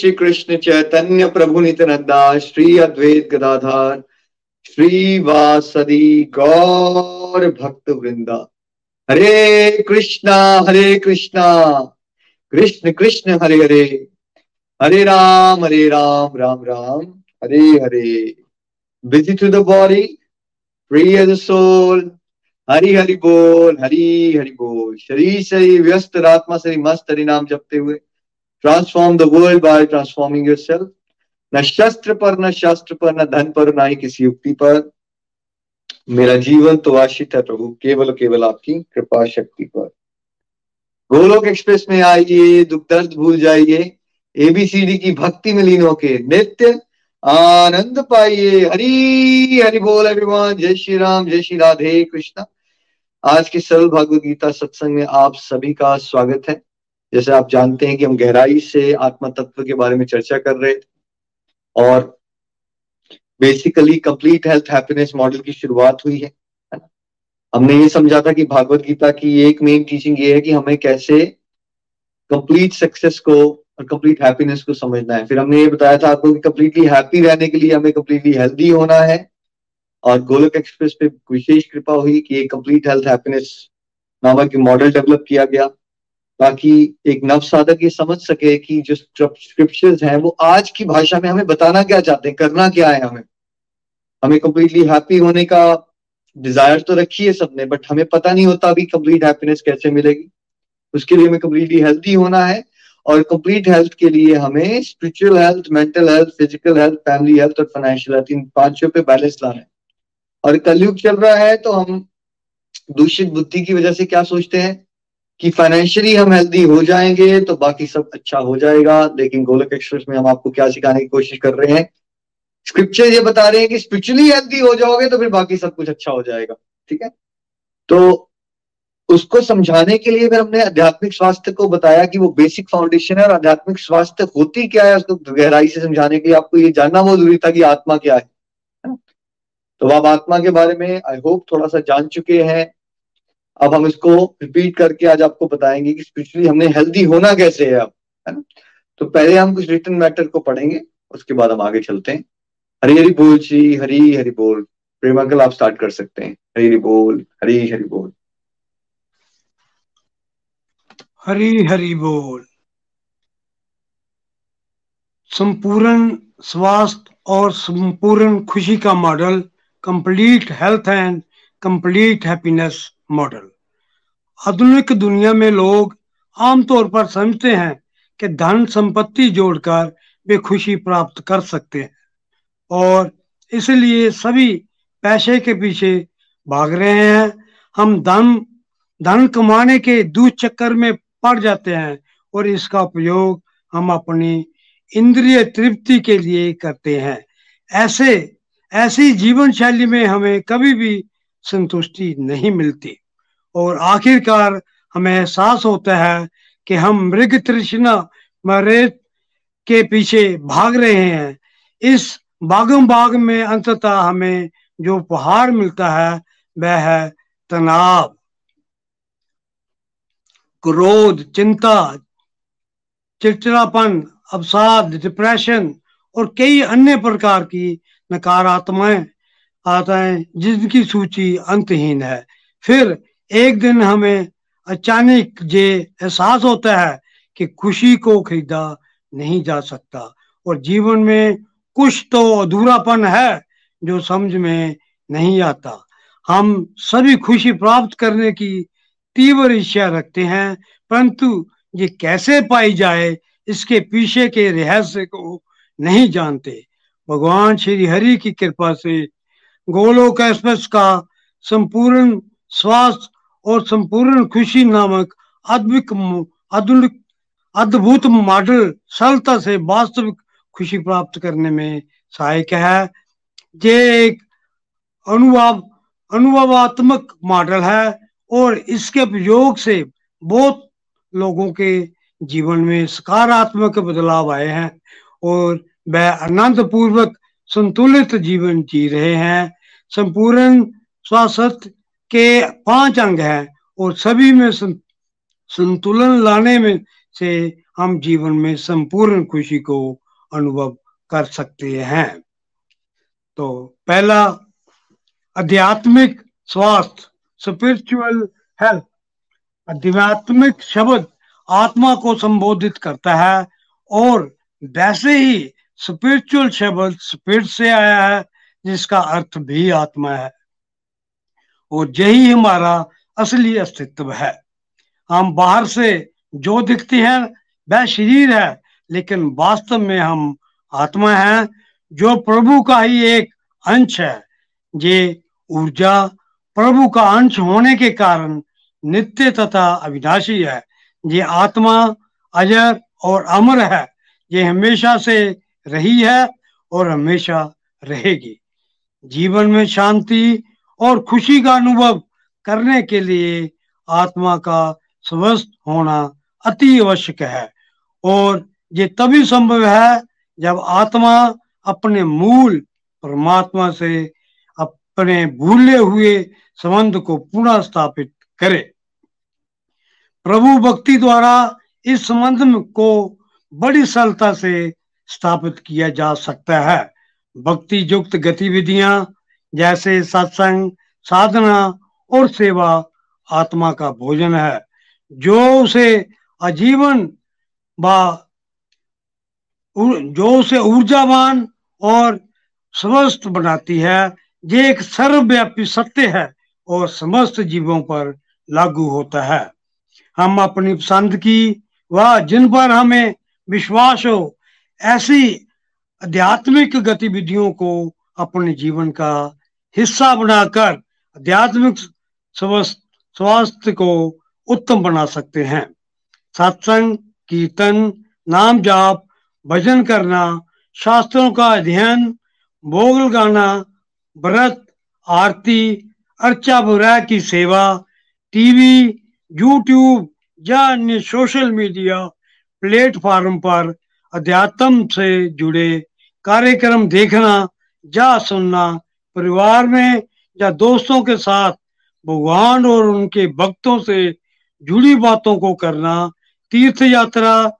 श्री कृष्ण चैतन्य प्रभु नित्यानंदा श्री अद्वैत गदाधार, श्री वासदी गौर भक्त वृंदा। हरे कृष्णा हरे कृष्णा, कृष्ण कृष्ण, हरे हरे हरे राम हरे Ram Ram Ram, Hare Hare. Busy to the body free as soul Hari Hari बोल, हरि हरि बोल। शरीर से व्यस्त आत्मा से मस्त हरि नाम जपते हुए। Transform the world by transforming yourself न शस्त्र पर न शास्त्र पर न धन पर ना ही किसी युक्ति पर मेरा जीवन तो आश्रित है प्रभु केवल केवल आपकी कृपा शक्ति पर गोलोक एक्सप्रेस में आइए दुख दर्द भूल जाइए एबीसीडी की भक्ति में लीन होके नित्य आनंद पाइए हरी हरि बोल एवरीवन जय श्री राम जय श्री राधे कृष्णा आज की सरल भागवत गीता सत्संग में आप सभी का स्वागत है जैसे आप जानते हैं कि हम गहराई से आत्मा तत्व के बारे में चर्चा कर रहे थे और basically complete health happiness model की शुरुआत हुई है हमने ये समझा था कि भागवत गीता की एक मेन टीचिंग ये है कि हमें कैसे कंप्लीट सक्सेस को और कंप्लीट हैप्पीनेस को समझना है। फिर हमने ये बताया था आपको कि कंप्लीटली हैप्पी रहने के लिए हमें कंप्लीटली हेल्दी होना है और गोलक एक्सप्रेस पे विशेष कृपा हुई कि एक कंप्लीट हेल्थ हैप्पीनेस नामक मॉडल डेवलप किया गया। ताकि एक नव साधक ये समझ सके कि जो स्क्रिप्चर्स हैं, वो आज की भाषा में हमें बताना क्या चाहते हैं, करना क्या है हमें। हमें कंप्लीटली हैप्पी होने का डिज़ायर तो रखी है सबने बट हमें पता नहीं होता अभी कंप्लीट हैप्पीनेस कैसे मिलेगी। उसके लिए हमें कंप्लीटली हेल्थी होना है, और कंप्लीट हेल्थ के लिए हमें spiritual health mental health physical health family health और फाइनेंशियल हेल्थ इन पाँचों पे बैलेंस लाना है। और कलयुग चल रहा है तो हम दूषित बुद्धि की वजह से क्या सोचते हैं? कि फाइनेंशियली हम हेल्दी हो जाएँगे तो बाकी सब अच्छा हो जाएगा। लेकिन गोलक एक्सप्रेस में हम आपको क्या सिखाने की कोशिश कर रहे हैं? स्क्रिप्चर ये बता रहे हैं कि स्पिरिचुअली हेल्दी हो जाओगे तो फिर बाकी सब कुछ अच्छा हो जाएगा। ठीक है? तो उसको समझाने के लिए फिर हमने आध्यात्मिक स्वास्थ्य को बताया कि वो बेसिक फाउंडेशन है और आध्यात्मिक स्वास्थ्य होती क्या है, उसको गहराई से समझाने के लिए आपको ये जानना बहुत ज़रूरी था कि आत्मा क्या है। तो आप आत्मा के बारे में आई होप थोड़ा सा जान चुके हैं। अब हम इसको रिपीट करके आज आपको बताएँगे कि स्पिरिचुअली हमने हेल्दी होना कैसे है अब, है ना? तो पहले हम कुछ रिटर्न मैटर को पढ़ेंगे, उसके बाद हम आगे चलते हैं। हरी हरी बोल जी हरी हरी बोल। प्रेम अंकल आप स्टार्ट कर सकते हैं। हरी हरी बोल, हरी हरी बोल। हरी हरी बोल। संपूर्ण स्वास्थ्य और संपूर्ण खुशी का model complete health and complete happiness model. आधुनिक दुनिया में लोग आमतौर पर समझते हैं कि धन संपत्ति जोड़कर वे खुशी प्राप्त कर सकते हैं और इसलिए सभी पैसे के पीछे भाग रहे हैं। हम धन धन कमाने के दुष्चक्कर में पड़ जाते हैं और इसका उपयोग हम अपनी इंद्रिय तृप्ति के लिए करते हैं। ऐसे, ऐसी जीवन शैली में हमें कभी भी संतुष्टि नहीं मिलती। और आखिरकार हमें एहसास होता है कि हम मृग तृष्णा मरेत के पीछे भाग रहे हैं। इस बागम बाग में अंततः हमें जो उपहार मिलता है, वह है तनाव। क्रोध, चिंता, चिड़चिड़ापन, अवसाद डिप्रेशन और कई अन्य प्रकार की नकारात्मक आताएँ जिनकी सूची अंतहीन है। फिर एक दिन हमें अचानक ये एहसास होता है कि खुशी को खरीदा नहीं जा सकता और जीवन में कुछ तो अधूरापन है जो समझ में नहीं आता। हम सभी खुशी प्राप्त करने की तीव्र इच्छा रखते हैं, परंतु ये कैसे पाई जाए इसके पीछे के रहस्य को नहीं जानते। भगवान श्री हरि की कृपा से गोलोक एक्सप्रेस का संपूर्ण स्वास्थ्य और संपूर्ण खुशी नामक अद्भुत अद्भुत मॉडल सरलता से वास्तविक खुशी प्राप्त करने में सहायक है। ये एक अनुभव, अनुभवात्मक मॉडल है और इसके प्रयोग से बहुत लोगों के जीवन में सकारात्मक बदलाव आए हैं और वह आनंद पूर्वक संतुलित जीवन जी रहे हैं। संपूर्ण स्वास्थ्य के पाँच अंग हैं और सभी में संतुलन लाने में से हम जीवन में संपूर्ण खुशी को अनुभव कर सकते हैं। तो पहला, आध्यात्मिक स्वास्थ्य स्पिरिचुअल हेल्थ आध्यात्मिक शब्द आत्मा को संबोधित करता है और वैसे ही स्पिरिचुअल शब्द स्पिरिट से आया है, जिसका अर्थ भी आत्मा है। और यही हमारा असली अस्तित्व है। हम बाहर से जो दिखते हैं, वह शरीर है, लेकिन वास्तव में हम आत्मा हैं, जो प्रभु का ही एक अंश है। ये ऊर्जा प्रभु का अंश होने के कारण नित्य तथा अविनाशी है। ये आत्मा अजर और अमर है। ये हमेशा से रही है और हमेशा रहेगी। जीवन में शांति और खुशी का अनुभव करने के लिए आत्मा का स्वस्थ होना अति आवश्यक है। और ये तभी संभव है जब आत्मा अपने मूल परमात्मा से अपने भूले हुए संबंध को पुनः स्थापित करे। प्रभु भक्ति द्वारा इस संबंध को बड़ी सरलता से स्थापित किया जा सकता है। भक्ति युक्त गतिविधियाँ जैसे सत्संग, साधना और सेवा आत्मा का भोजन है, जो उसे आजीवन व जो उसे ऊर्जावान और स्वस्थ बनाती है, ये एक सर्वव्यापी सत्य है और समस्त जीवों पर लागू होता है। हम अपनी पसंद की व जिन पर हमें विश्वास हो ऐसी आध्यात्मिक गतिविधियों को अपने जीवन का हिस्सा बनाकर आध्यात्मिक स्वास्थ्य को उत्तम बना सकते हैं। सत्संग, कीर्तन, नाम जाप, भजन करना, शास्त्रों का अध्ययन भोगल गाना व्रत, आरती, अर्चा बुरा की सेवा, टीवी, यूट्यूब या अन्य सोशल मीडिया प्लेटफॉर्म पर अध्यात्म से जुड़े कार्यक्रम देखना या सुनना, परिवार में या दोस्तों के साथ भगवान और उनके भक्तों से जुड़ी बातों को करना तीर्थ यात्रा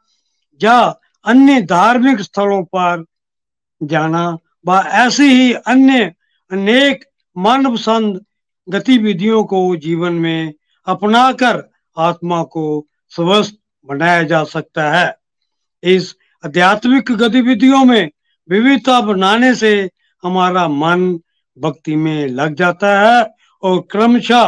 या अन्य धार्मिक स्थलों पर जाना व ऐसे ही अन्य अनेक मन पसंद गतिविधियों को जीवन में अपनाकर आत्मा को स्वस्थ बनाया जा सकता है। इस आध्यात्मिक गतिविधियों में विविधता बनाने से हमारा मन भक्ति में लग जाता है और क्रमशः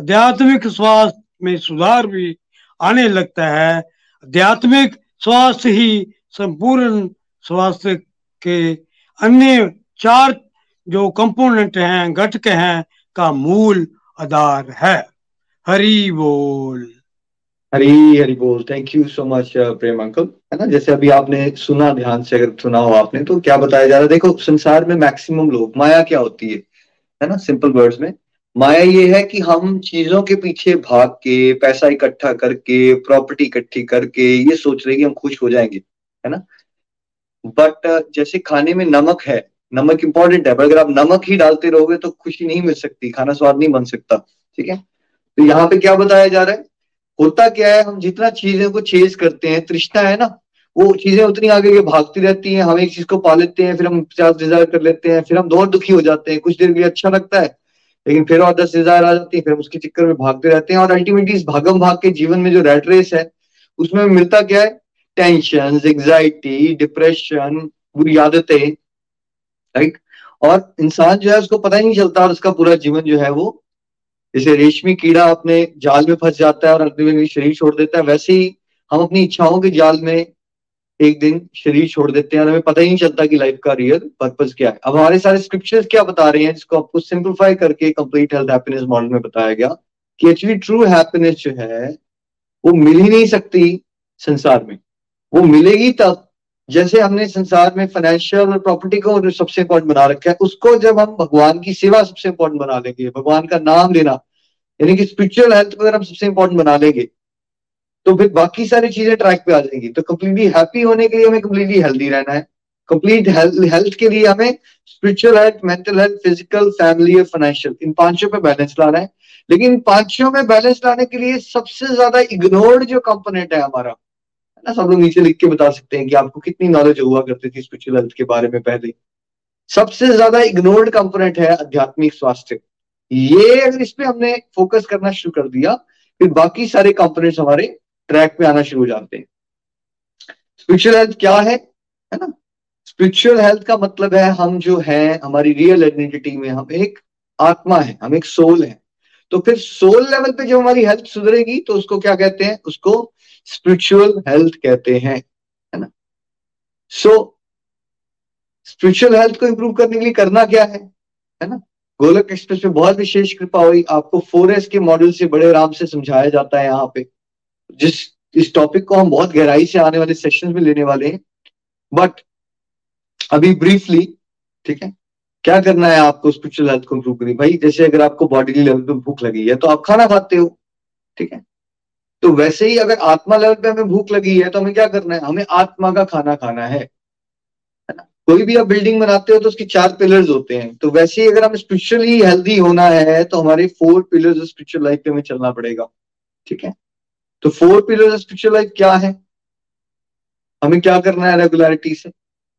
आध्यात्मिक स्वास्थ्य में सुधार भी आने लगता है। आध्यात्मिक स्वास्थ्य ही संपूर्ण स्वास्थ्य के अन्य चार जो कंपोनेंट हैं, घटक हैं, का मूल आधार है। हरी बोल। हरी हरी बोल। Thank you so much Prem uncle. है ना? जैसे अभी आपने सुना ध्यान से, अगर सुना हो आपने तो क्या बताया जा रहा है? देखो, संसार में मैक्सिमम लोग माया क्या होती है? है ना? सिंपल वर्ड्स में। माया ये है कि हम चीज़ों के पीछे भाग के, पैसा इकट्ठा करके प्रॉपर्टी इकट्ठी करके, ये सोच रहे कि हम खुश हो जाएँगे। है ना? बट जैसे खाने में नमक है, नमक इंपॉर्टेंट है पर अगर आप नमक ही डालते रहोगे तो खुशी नहीं मिल सकती, खाना स्वाद नहीं बन सकता। ठीक है? तो यहाँ पे क्या बताया जा रहा है? होता क्या है, हम जितना चीज़ों को चेज करते हैं, तृष्णा है ना, वो चीज़ें उतनी आगे के भागती रहती हैं, हम एक चीज़ को पा लेते हैं, फिर हम पचास डिज़ायर कर लेते हैं, फिर हम दौड़ दुखी हो जाते हैं, कुछ देर के लिए अच्छा लगता है, लेकिन फिर और दस डिज़ायर आ जाती है, फिर हम उसके चक्कर में भागते रहते हैं, और अल्टीमेटली इस भागम भाग के जीवन में जो रेड रेस है, उसमें मिलता क्या है? टेंशन एग्जाइटी डिप्रेशन बुरी आदतें राइट और इंसान जो है, उसको पता ही नहीं चलता और उसका पूरा जीवन जो है वो जैसे रेशमी कीड़ा अपने जाल में फंस जाता है और अगले दिन शरीर छोड़ देता है। वैसे ही हम अपनी इच्छाओं के जाल में एक दिन शरीर छोड़ देते हैं और हमें पता ही नहीं चलता कि लाइफ का रियल पर्पज क्या है। अब हमारे सारे स्क्रिप्चर्स क्या बता रहे हैं, जिसको आपको सिंप्लीफाई करके कंप्लीट हेल्थ हैप्पीनेस मॉडल में बताया गया कि एक्चुअली ट्रू हैप्पीनेस जो है, वो मिल ही नहीं सकती संसार में। वो मिलेगी तब जैसे हमने संसार में फाइनेंशियल और प्रॉपर्टी को सबसे इंपॉर्टेंट बना रखा है, उसको जब हम भगवान की सेवा सबसे इंपॉर्टेंट बना लेंगे, भगवान का नाम लेना, यानी कि स्पिरिचुअल हेल्थ को अगर हम सबसे इंपॉर्टेंट बना लेंगे तो फिर बाकी सारी चीज़ें ट्रैक पे आ जाएँगी। तो कंप्लीटली हैप्पी होने के लिए हमें कंप्लीटली हेल्दी रहना है। कंप्लीट हेल्थ के लिए हमें spiritual health mental health physical family और फाइनेंशियल इन पाँचों पे बैलेंस लाना है। लेकिन पाँचों में बैलेंस लाने के लिए सबसे ज़्यादा इग्नोर्ड जो कंपोनेंट है हमारा ना, सब लोग नीचे लिख के बता सकते हैं कि आपको कितनी नॉलेज हुआ करती थी स्पिरिचुअल हेल्थ के बारे में पहले सबसे ज़्यादा इग्नोर्ड कंपोनेंट है आध्यात्मिक स्वास्थ्य। ये अगर इस पे हमने फोकस करना शुरू कर दिया, फिर बाकी सारे कंपोनेंट्स हमारे ट्रैक पे आना शुरू हो जाते हैं। स्पिरिचुअल हेल्थ क्या है? है ना? स्पिरिचुअल हेल्थ का मतलब है हम जो है, हमारी रियल आइडेंटिटी में हम एक आत्मा है, हम एक सोल है। तो फिर सोल लेवल पे जब हमारी हेल्थ सुधरेगी तो उसको क्या कहते हैं? उसको स्पिरिचुअल हेल्थ कहते हैं, है ना? सो स्पिरिचुअल हेल्थ को इंप्रूव करने के लिए करना क्या है? है ना? गोलक एक्सप्रेस में बहुत विशेष कृपा हुई। आपको फोर के मॉडल से बड़े आराम से समझाया जाता है यहाँ पे। जिस, इस टॉपिक को हम बहुत गहराई से आने वाले सेशन में लेने वाले हैं। बट अभी ब्रीफली ठीक है? क्या करना है आपको स्पिरिचुअल हेल्थ को इंप्रूव करनी भाई, जैसे अगर आपको बॉडी लेवल पे भूख लगी है तो आप खाना खाते हो, ठीक है? तो वैसे ही अगर आत्मा लेवल पे हमें भूख लगी है तो हमें क्या करना है? हमें आत्मा का खाना खाना है कोई भी आप बिल्डिंग बनाते हो तो उसके चार पिलर्स होते हैं। तो वैसे ही अगर हम स्पिरिचुअली हेल्दी होना है तो हमारे फोर पिलर्स स्पिरिचुअल लाइफ पे हमें चलना पड़ेगा, ठीक है? तो फोर पिलर्स स्पिरिचुअल लाइफ क्या है? हमें क्या करना है रेगुलरिटी से?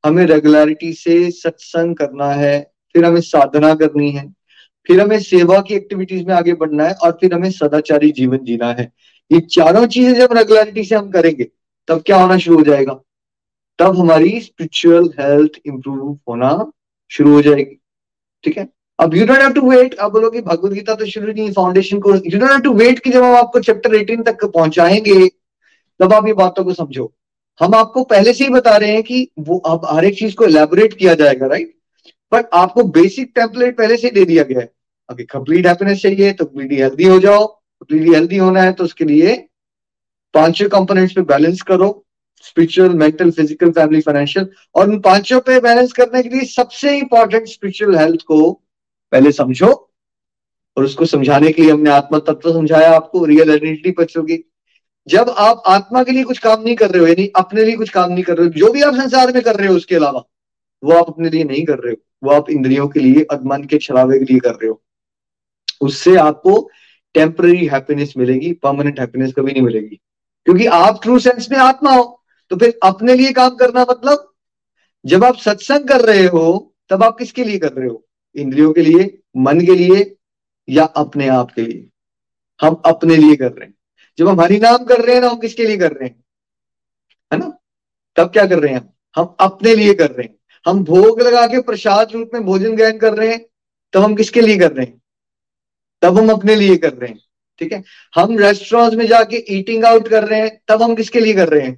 हमें रेगुलरिटी से सत्संग करना है फिर हमें साधना करनी है, फिर हमें सेवा की एक्टिविटीज़ में आगे बढ़ना है और फिर हमें सदाचारी जीवन जीना है। ये चारों चीज़ें जब रेगुलरिटी से हम करेंगे, तब क्या होना शुरू हो जाएगा? तब हमारी स्पिरिचुअल हेल्थ इंप्रूव होना शुरू हो जाएगी। ठीक है? अब you don't have to wait आप बोलोगे, भगवत गीता तो शुरू नहीं फाउंडेशन को you don't have to wait कि जब हम आपको चैप्टर 18 तक पहुंचाएँगे, तब आप ये बातों को समझो। हम आपको पहले से ही बता रहे हैं कि वो, अब हर एक चीज़ को एलेबोरेट किया जाएगा राइट बट आपको बेसिक टेम्पलेट पहले से दे दिया गया है। अगर कंप्लीट हैप्पीनेस चाहिए तो कंप्लीटली हेल्दी हो जाओ। कंप्लीटली हेल्दी होना है तो उसके लिए पाँचों कंपोनेंट्स पे बैलेंस करो spiritual mental physical family financial और उन पाँचों पे बैलेंस करने के लिए सबसे इंपॉर्टेंट स्पिरिचुअल हेल्थ को पहले समझो, और उसको समझाने के लिए हमने आत्मा तत्व समझाया आपको रियल आइडेंटिटी पचोगी जब आप आत्मा के लिए कुछ काम नहीं कर रहे हो, यानी अपने लिए कुछ काम नहीं कर रहे हो, जो भी आप संसार में कर रहे हो, उसके अलावा, वो आप अपने लिए नहीं कर रहे हो। वो आप इंद्रियों के लिए मन के छलावे के लिए कर रहे हो। उससे आपको टेम्पररी हैप्पीनेस मिलेगी परमानेंट हैप्पीनेस कभी नहीं मिलेगी। क्योंकि आप ट्रू सेंस में आत्मा हो तो फिर अपने लिए काम करना मतलब जब आप सत्संग कर रहे हो, तब आप किसके लिए कर रहे हो? इंद्रियों के लिए, मन के लिए, या अपने आप के लिए? हम अपने लिए कर रहे हैं। जब हम हरि नाम कर रहे हैं ना हम किसके लिए कर रहे हैं? है ना? तब क्या कर रहे हैं हम अपने लिए कर रहे हैं। हम भोग लगा के प्रसाद रूप में भोजन ग्रहण कर रहे हैं तब हम किसके लिए कर रहे हैं तब हम अपने लिए कर रहे हैं ठीक है हम रेस्टोरेंट में जाके ईटिंग आउट कर रहे हैं तब हम किसके लिए कर रहे हैं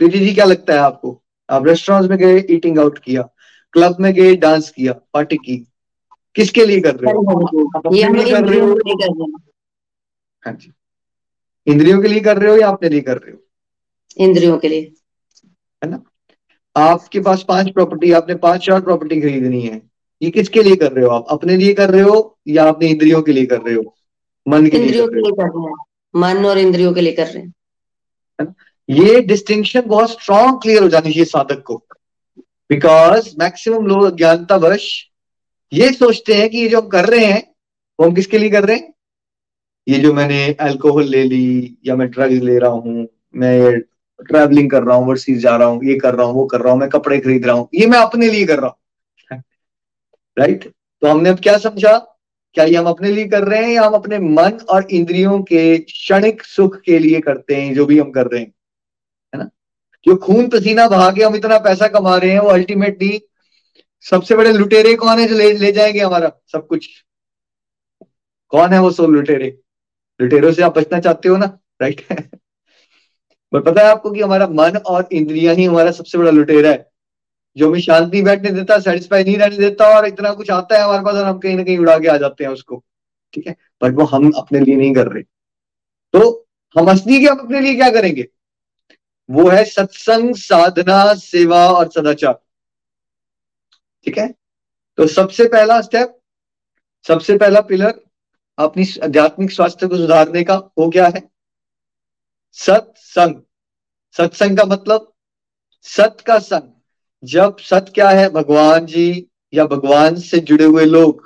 प्रीति जी क्या लगता है आपको आप रेस्टोरेंट में गए ईटिंग आउट किया क्लब में गए डांस किया पार्टी की किसके लिए कर रहे हो ये लिए कर रहे हो हैं हाँ जी इंद्रियों के लिए कर रहे हो या अपने लिए कर रहे हो इंद्रियों के लिए है ना आपके पास पाँच प्रॉपर्टी आपने पाँच चार प्रॉपर्टी खरीदनी है। ये किसके लिए कर रहे हो आप? अपने लिए कर रहे हो या अपने इंद्रियों के लिए कर रहे हो? मन के लिए कर रहे हैं। मन और इंद्रियों के लिए कर रहे हैं। ये डिस्टिंक्शन बहुत स्ट्रॉन्ग क्लियर हो जानी चाहिए साधक को। बिकॉज़ मैक्सिमम लोग अज्ञानतावश ये सोचते हैं कि ये जो हम कर रहे हैं वो हम किसके लिए कर रहे हैं? ये जो मैंने अल्कोहल ले ली या मैं ड्रग्स ले रहा हूँ मैं ट्रैवलिंग कर रहा हूँ ओवरसीज जा रहा हूँ ये कर रहा हूँ वो कर रहा हूँ मैं कपड़े खरीद रहा हूँ ये मैं अपने लिए कर रहा हूँ। राइट तो हमने अब क्या समझा? क्या ये हम अपने लिए कर रहे हैं या हम अपने मन और इंद्रियों के क्षणिक सुख के लिए करते हैं जो भी हम कर रहे हैं? है ना? जो खून पसीना बहा के हम इतना पैसा कमा रहे हैं वो अल्टीमेटली सबसे बड़े लुटेरे कौन है जो ले, ले जाएँगे हमारा? सब कुछ। कौन है वो सब लुटेरे? लुटेरों से आप बचना चाहते हो ना? राइट पर पता है आपको कि हमारा मन और इंद्रिया ही हमारा सबसे बड़ा लुटेरा है। जो हमें शांति बैठने देता सेटिस्फाई नहीं रहने देता और इतना कुछ आता है हमारे पास और हम कहीं ना कहीं उड़ा के आ जाते हैं उसको, ठीक है? बट वो हम अपने लिए नहीं कर रहे। तो हम असली के हम अपने लिए क्या करेंगे? वो है सत्संग, साधना, सेवा और सदाचार, ठीक है? तो सबसे पहला स्टेप सबसे पहला पिलर अपनी आध्यात्मिक स्वास्थ्य को सुधारने का, वो क्या है? सत्संग सत्संग का मतलब सत का संग। जब सत क्या है? भगवान जी या भगवान से जुड़े हुए लोग।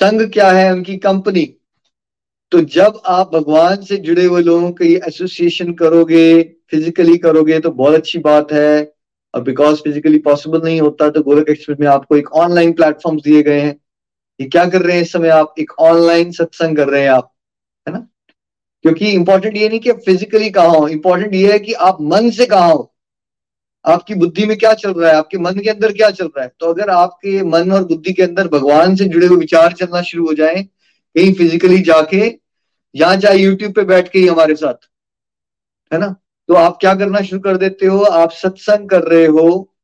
संघ क्या है? उनकी कंपनी। तो जब आप भगवान से जुड़े हुए लोगों की एसोसिएशन करोगे फिजिकली करोगे तो बहुत अच्छी बात है। और बिकॉज़ फिजिकली पॉसिबल नहीं होता तो गोलक एक्सप्रेस में आपको एक ऑनलाइन प्लेटफॉर्म दिए गए हैं। ये क्या कर रहे हैं इस समय आप? एक ऑनलाइन सत्संग कर रहे हैं आप, है ना? क्योंकि इंपॉर्टेंट ये नहीं कि आप फिजिकली कहा हो इंपॉर्टेंट ये है कि आप मन से कहा हो। आपकी बुद्धि में क्या चल रहा है, आपके मन के अंदर क्या चल रहा है? तो अगर आपके मन और बुद्धि के अंदर भगवान से जुड़े हुए विचार चलना शुरू हो जाए, कहीं फिजिकली जाके, या चाहे यूट्यूब पे बैठ के ही हमारे साथ, है ना? तो आप क्या करना शुरू कर देते हो? आप सत्संग कर रहे हो।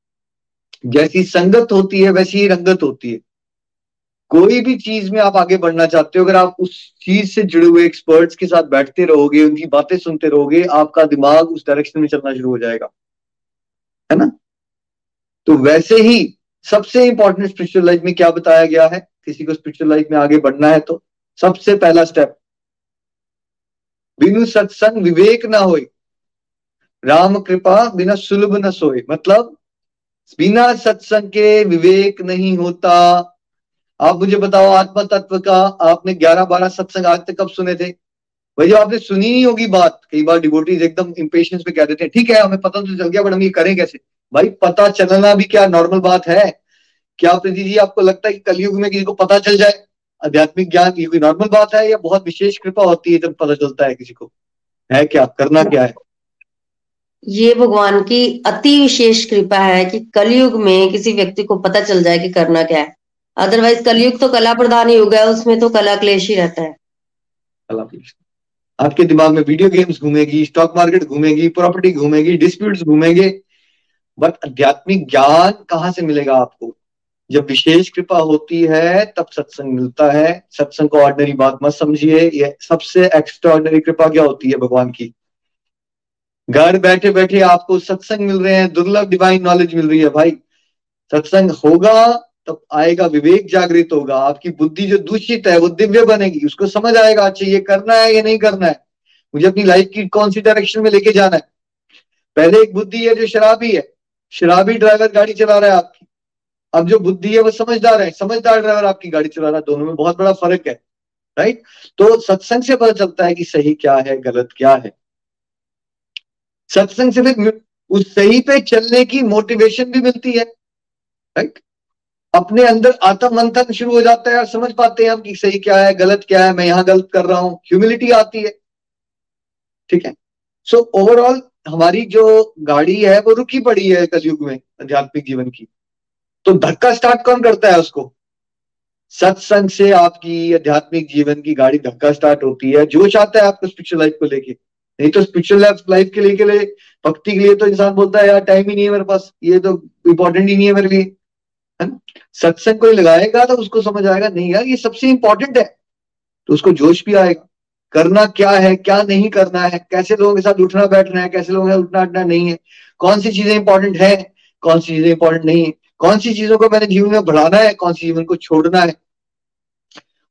जैसी संगत होती है, वैसी ही रंगत होती है। कोई भी चीज़ में आप आगे बढ़ना चाहते हो, अगर आप उस चीज़ से जुड़े हुए एक्सपर्ट्स के साथ बैठते रहोगे, उनकी बातें सुनते रहोगे, आपका दिमाग उस डायरेक्शन में चलना शुरू हो जाएगा। है ना? तो वैसे ही सबसे इंपॉर्टेंट स्पिरिचुअल लाइफ में क्या बताया गया है? किसी को स्पिरिचुअल लाइफ में आगे बढ़ना है तो सबसे पहला स्टेप बिनु सत्संग विवेक ना हो राम कृपा बिना सुलभ न सोए। मतलब बिना सत्संग के विवेक नहीं होता। आप मुझे बताओ, आत्मा तत्व का आपने ग्यारह बारह सत्संग आज तक कब सुने थे? भाई जब आपने सुनी नहीं होगी बात। कई बार डिवोटीज एकदम इम्पेशंस पे कह देते हैं, ठीक है, हमें पता तो चल गया बट हम ये करें कैसे? भाई, पता चलना भी क्या नॉर्मल बात है? क्या प्रीति जी, आपको लगता है कि कलयुग में किसी को पता चल जाए? आध्यात्मिक ज्ञान ये कोई नॉर्मल बात है या बहुत विशेष कृपा होती है जब पता चलता है किसी को? है क्या? करना क्या है? ये भगवान की अति विशेष कृपा है कि कलयुग में किसी व्यक्ति को पता चल जाए कि करना क्या है। अदरवाइज़ कलयुग तो कला प्रधान है उसमें तो कला क्लेश ही रहता है। कला क्लेश। आपके दिमाग में वीडियो गेम्स घूमेगी स्टॉक मार्केट घूमेगी प्रॉपर्टी घूमेगी डिस्प्यूट्स घूमेंगे बट आध्यात्मिक ज्ञान कहाँ से मिलेगा आपको? जब विशेष कृपा होती है, तब सत्संग मिलता है। सत्संग को ऑर्डनरी बात मत समझिए। ये सबसे एक्स्ट्रा ऑर्डनरी कृपा क्या होती है भगवान की? घर बैठे बैठे आपको सत्संग मिल रहे हैं, दुर्लभ डिवाइन नॉलेज मिल रही है भाई। सत्संग होगा तब आएगा विवेक जागृत होगा, आपकी बुद्धि जो दूषित है वो दिव्य बनेगी, उसको समझ आएगा अच्छा ये करना है, या नहीं करना है। मुझे अपनी लाइफ की कौन सी डायरेक्शन में लेके जाना है? पहले एक बुद्धि है जो शराबी है। शराबी ड्राइवर गाड़ी चला रहा है आपकी। अब जो बुद्धि है वो समझदार है, समझदार ड्राइवर आपकी गाड़ी चला रहा है। दोनों में बहुत बड़ा फ़र्क है राइट तो सत्संग से पता चलता है कि सही क्या है, गलत क्या है। सत्संग से फिर उस सही पे चलने की मोटिवेशन भी मिलती है राइट अपने अंदर आत्म मंथन शुरू हो जाता है और समझ पाते हैं हम कि सही क्या है गलत क्या है मैं यहाँ गलत कर रहा हूँ। ह्यूमिलिटी आती है। ठीक है? सो so, ओवरऑल हमारी जो गाड़ी है वो रुकी पड़ी है कलयुग में आध्यात्मिक जीवन की। तो धक्का स्टार्ट कौन करता है उसको? सत्संग से आपकी आध्यात्मिक जीवन की गाड़ी धक्का स्टार्ट होती है। जो चाहता है आपको स्पिरिचुअल लाइफ को लेके। नहीं तो स्पिरिचुअल लाइफ के लिए के लिए भक्ति के लिए तो इंसान बोलता है यार टाइम ही नहीं है मेरे पास। ये तो इंपॉर्टेंट ही नहीं है मेरे लिए। सत्संग कोई लगाएगा तो उसको समझ आएगा, नहीं यार, ये सबसे इंपॉर्टेंट है। तो उसको जोश भी आएगा। करना क्या है, क्या नहीं करना है, कैसे लोगों के साथ उठना बैठना है, कैसे लोगों के साथ उठना उठना नहीं है, कौन सी चीज़ें इंपॉर्टेंट है, कौन सी चीज़ें इंपॉर्टेंट नहीं है, कौन सी चीज़ों को मैंने जीवन में बढ़ाना है, कौन सी जीवन को छोड़ना है।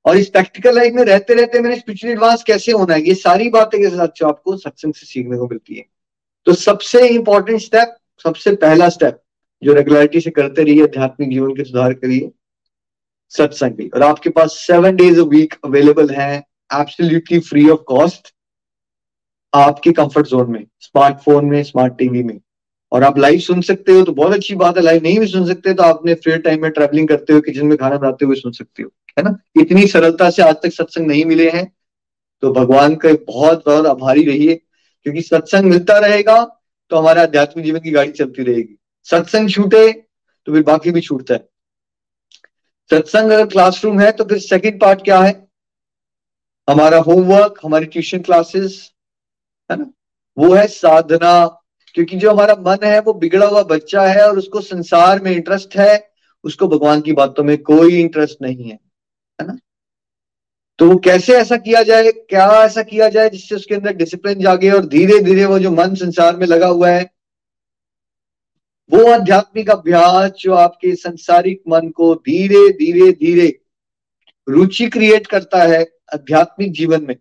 और इस प्रैक्टिकल लाइफ में रहते रहते मैंने स्पिरिचुअल एडवांस कैसे होना है, ये सारी बातें के साथ आपको सत्संग से सीखने को मिलती है। तो सबसे इंपॉर्टेंट स्टेप सबसे पहला स्टेप जो रेगुलरिटी से करते रहिए, आध्यात्मिक जीवन के सुधार करिए, सत्संग भी। और आपके पास seven days a week available है एब्सोल्युटली फ्री ऑफ़ कॉस्ट आपके कंफर्ट जोन में स्मार्टफ़ोन में स्मार्ट टीवी में। और आप लाइव सुन सकते हो तो बहुत अच्छी बात है लाइव नहीं भी सुन सकते तो आपने फ्री टाइम में ट्रैवलिंग करते हो किचन में खाना बनाते हुए सुन सकते हो, है ना? इतनी सरलता से आज तक सत्संग नहीं मिले हैं तो भगवान का बहुत बहुत आभारी रहिए, क्योंकि सत्संग मिलता रहेगा तो हमारे आध्यात्मिक जीवन की गाड़ी चलती रहेगी। सत्संग छूटे तो फिर बाकी भी छूटता है। सत्संग अगर क्लासरूम है तो फिर सेकंड पार्ट क्या है? हमारा होमवर्क हमारी ट्यूशन क्लासेस है ना? वो है साधना, क्योंकि जो हमारा मन है, वो बिगड़ा हुआ बच्चा है और उसको संसार में इंटरेस्ट है, उसको भगवान की बातों में कोई इंटरेस्ट नहीं है है ना? तो वो कैसे ऐसा किया जाए, क्या ऐसा किया जाए जिससे उसके अंदर डिसिप्लिन जागे और धीरे धीरे वो जो मन संसार में लगा हुआ है वो आध्यात्मिक अभ्यास जो आपके संसारिक मन को धीरे धीरे धीरे रुचि क्रिएट करता है आध्यात्मिक जीवन में,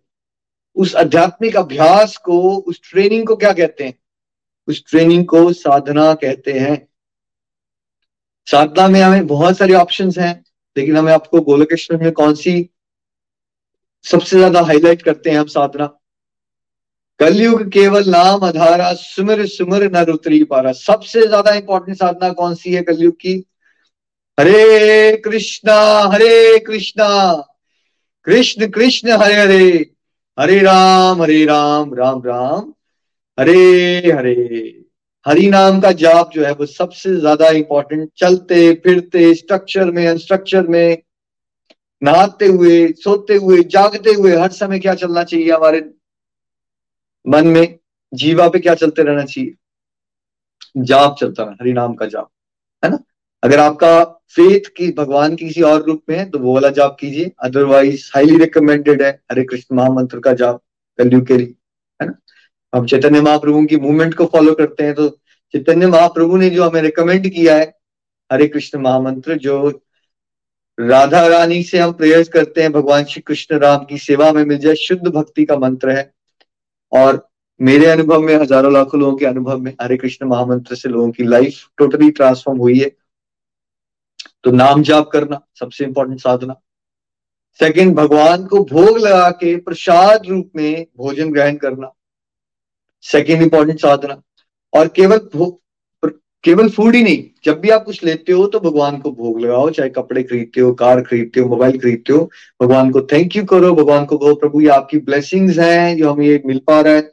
उस आध्यात्मिक अभ्यास को, उस ट्रेनिंग को क्या कहते हैं? उस ट्रेनिंग को साधना कहते हैं। साधना में हमें बहुत सारे ऑप्शंस हैं, लेकिन हमें आपको गोलकृष्ण में कौन सी सबसे ज़्यादा हाईलाइट करते हैं हम साधना? कलयुग केवल नाम, आधारा, सुमर सुमर नर उतरी पारा। सबसे ज़्यादा इंपॉर्टेंट साधना कौन सी है कलयुग की? हरे कृष्णा हरे कृष्णा। कृष्ण कृष्ण, हरे हरे। हरे राम हरे राम राम राम। हरे हरे। हरि नाम का जाप जो है वो सबसे ज़्यादा इंपॉर्टेंट चलते, फिरते स्ट्रक्चर में अनस्ट्रक्चर में। नहाते हुए, सोते हुए, जागते हुए हर समय क्या चलना चाहिए हमारे मन में जीवा पे क्या चलते रहना चाहिए? जाप चलता रहा हरि नाम का जाप, है ना? अगर आपका फेथ की, भगवान की किसी और रूप में है तो वो वाला जाप कीजिए। अदरवाइज़ हाईली रिकमेंडेड है, हरे कृष्ण महामंत्र का जाप, कलयुग के लिए, है ना? हम चैतन्य महाप्रभु की मूवमेंट को फॉलो करते हैं तो चैतन्य महाप्रभु ने जो हमें रिकमेंड किया है, हरे कृष्ण महामंत्र, जो राधा रानी से हम प्रेयर्स करते हैं, भगवान श्री कृष्ण राम की सेवा में मिल जाए, शुद्ध भक्ति का मंत्र है और मेरे अनुभव में, हज़ारों लाखों लोगों के अनुभव में, हरे कृष्ण महामंत्र से लोगों की लाइफ टोटली ट्रांसफॉर्म हुई है। तो नाम जाप करना सबसे इंपॉर्टेंट साधना। सेकंड भगवान को भोग लगा के प्रसाद रूप में भोजन ग्रहण करना सेकंड इंपॉर्टेंट साधना। और केवल केवल फ़ूड ही नहीं, जब भी आप कुछ लेते हो तो भगवान को भोग लगाओ, चाहे कपड़े खरीदते हो, कार खरीदते हो मोबाइल खरीदते हो, भगवान को थैंक यू करो, भगवान को कहो, प्रभु, ये आपकी ब्लेसिंग्स हैं, जो हमें ये मिल पा रहा है।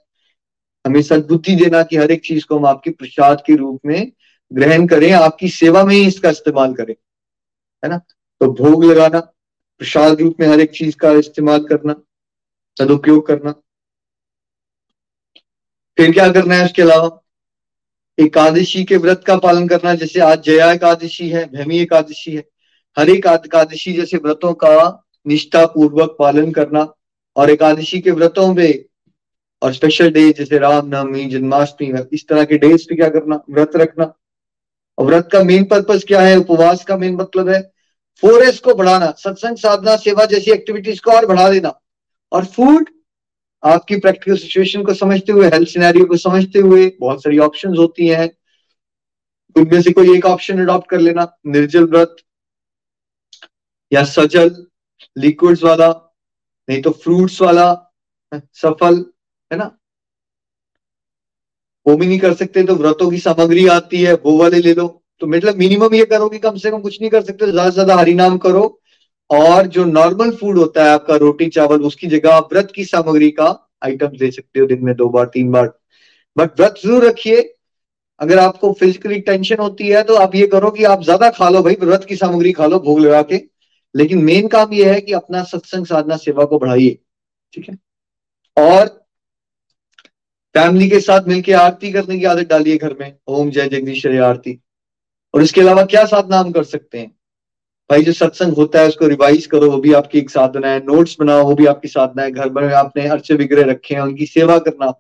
हमें सदबुद्धि देना कि हर एक चीज़ को हम आपकी प्रसाद के रूप में ग्रहण करें, आपकी सेवा में ही इसका इस्तेमाल करें, है ना? तो भोग लगाना, प्रसाद रूप में हर एक चीज़ का इस्तेमाल करना, सदुपयोग करना। फिर क्या करना है उसके अलावा? एकादशी के व्रत का पालन करना, जैसे आज जया एकादशी है, भैमी एकादशी है, हर एक एकादशी जैसे व्रतों का निष्ठा पूर्वक पालन करना और एकादशी के व्रतों में और स्पेशल डे जैसे रामनवमी जन्माष्टमी, इस तरह के डेज़ पे क्या करना, व्रत रखना। और व्रत का मेन पर्पज क्या है, उपवास का मेन मतलब है फोरेस्ट को बढ़ाना, सत्संग, साधना, सेवा जैसी एक्टिविटीज़ को और बढ़ा देना। और फ़ूड आपकी प्रैक्टिकल सिचुएशन को समझते हुए हेल्थ सिनेरियो को समझते हुए बहुत सारी ऑप्शन होती हैं। उनमें से कोई एक ऑप्शन अडॉप्ट कर लेना, निर्जल व्रत या सजल लिक्विड्स वाला, नहीं तो फ्रूट्स वाला, सफल, है ना? वो भी नहीं कर सकते तो व्रतों की सामग्री आती है, वो वाले ले लो। तो मतलब मिनिमम ये करो कि कम से कम कुछ नहीं कर सकते ज़्यादा से ज़्यादा हरिनाम करो और जो नॉर्मल फ़ूड होता है आपका रोटी, चावल, उसकी जगह आप व्रत की सामग्री का आइटम दे सकते हो दिन में दो बार, तीन बार। बट व्रत ज़रूर रखिए। अगर आपको फिजिकली टेंशन होती है तो आप ये करो कि आप ज़्यादा खा लो भाई, व्रत की सामग्री खा लो भोग लगा के। लेकिन मेन काम यह है कि अपना सत्संग साधना, सेवा को बढ़ाइए, ठीक है? और फैमिली के साथ मिलकर आरती करने की आदत डालिए घर में। ओम जय जगदीश आरती। और इसके अलावा क्या साधना हम कर सकते हैं? भाई, जो सत्संग होता है, उसको रिवाइज करो, वो भी आपकी एक साधना है। नोट्स बनाओ, वो भी आपकी साधना है। घर में आपने अर्चे विग्रह रखे हैं, उनकी सेवा करना।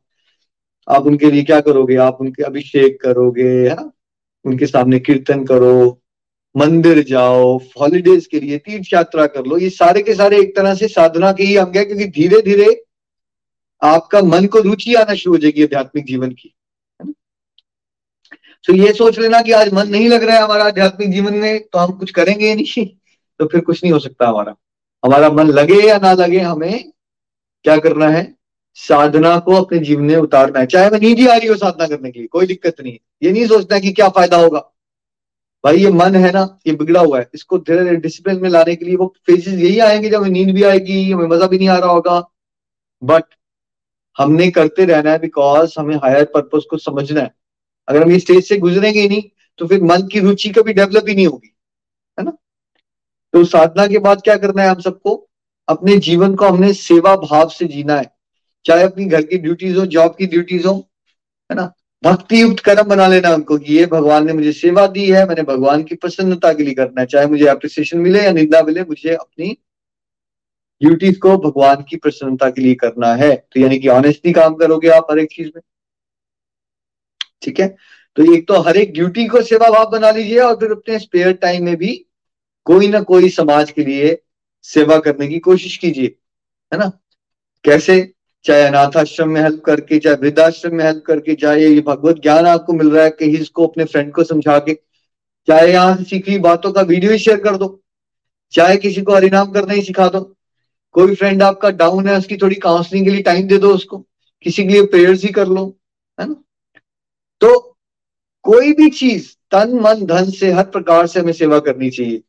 आप उनके लिए क्या करोगे? आप उनके अभिषेक करोगे, है उनके सामने कीर्तन करो, मंदिर जाओ हॉलीडेज के लिए तीर्थ यात्रा कर लो। ये सारे के सारे एक तरह से साधना के ही अंग है, क्योंकि धीरे धीरे आपका मन को रुचि आना शुरू हो जाएगी आध्यात्मिक जीवन की। तो ये सोच लेना कि आज मन नहीं लग रहा है हमारा आध्यात्मिक जीवन में तो हम कुछ करेंगे नहीं तो फिर कुछ नहीं हो सकता हमारा। हमारा मन लगे या ना लगे हमें, क्या करना है? साधना को अपने जीवन में उतारना है। चाहे मैं नींद आ रही हो साधना करने के लिए, कोई दिक्कत नहीं ये नहीं सोचना कि क्या फ़ायदा होगा। भाई, ये मन है ना, ये बिगड़ा हुआ है। इसको धीरे धीरे डिसिप्लिन में लाने के लिए वो फेजेस यही आएँगे जब हमें नींद भी आएगी, हमें मज़ा भी नहीं आ रहा होगा। बट हमने करते रहना है बिकॉज़ हमें हायर पर्पज को समझना है। अगर हम ये स्टेज से गुजरेंगे ही नहीं तो फिर मन की रुचि कभी डेवलप ही नहीं होगी, है ना? तो साधना के बाद क्या करना है हम सबको? अपने जीवन को हमने सेवा भाव से जीना है। चाहे अपनी घर की ड्यूटीज़ हो जॉब की ड्यूटीज़ हो, है ना? भक्ति युक्त कर्म बना लेना उनको कि ये भगवान ने मुझे सेवा दी है, मैंने भगवान की प्रसन्नता के लिए करना है। चाहे मुझे अप्रिसिएशन मिले या निंदा मिले, मुझे अपनी ड्यूटीज़ को भगवान की प्रसन्नता के लिए करना है। तो यानी कि ऑनेस्टली काम करोगे आप हर एक चीज़ में। ठीक है? तो एक तो हर एक ड्यूटी को सेवा भाव बना लीजिए और फिर अपने स्पेयर टाइम में भी कोई ना कोई समाज के लिए सेवा करने की कोशिश कीजिए, है ना? कैसे? चाहे अनाथ आश्रम में हेल्प करके, चाहे वृद्धाश्रम में हेल्प करके, चाहे ये भगवत ज्ञान आपको मिल रहा है कहीं इसको अपने फ्रेंड को समझा के, चाहे यहाँ से सीखी बातों का वीडियो ही शेयर कर दो, चाहे किसी को हरिनाम करना ही सिखा दो। कोई फ्रेंड आपका डाउन है, उसकी थोड़ी काउंसलिंग के लिए टाइम दे दो उसको, किसी के लिए प्रेयर्स ही कर लो, है ना? तो कोई भी चीज़ तन, मन, धन से, हर प्रकार से हमें सेवा करनी चाहिए।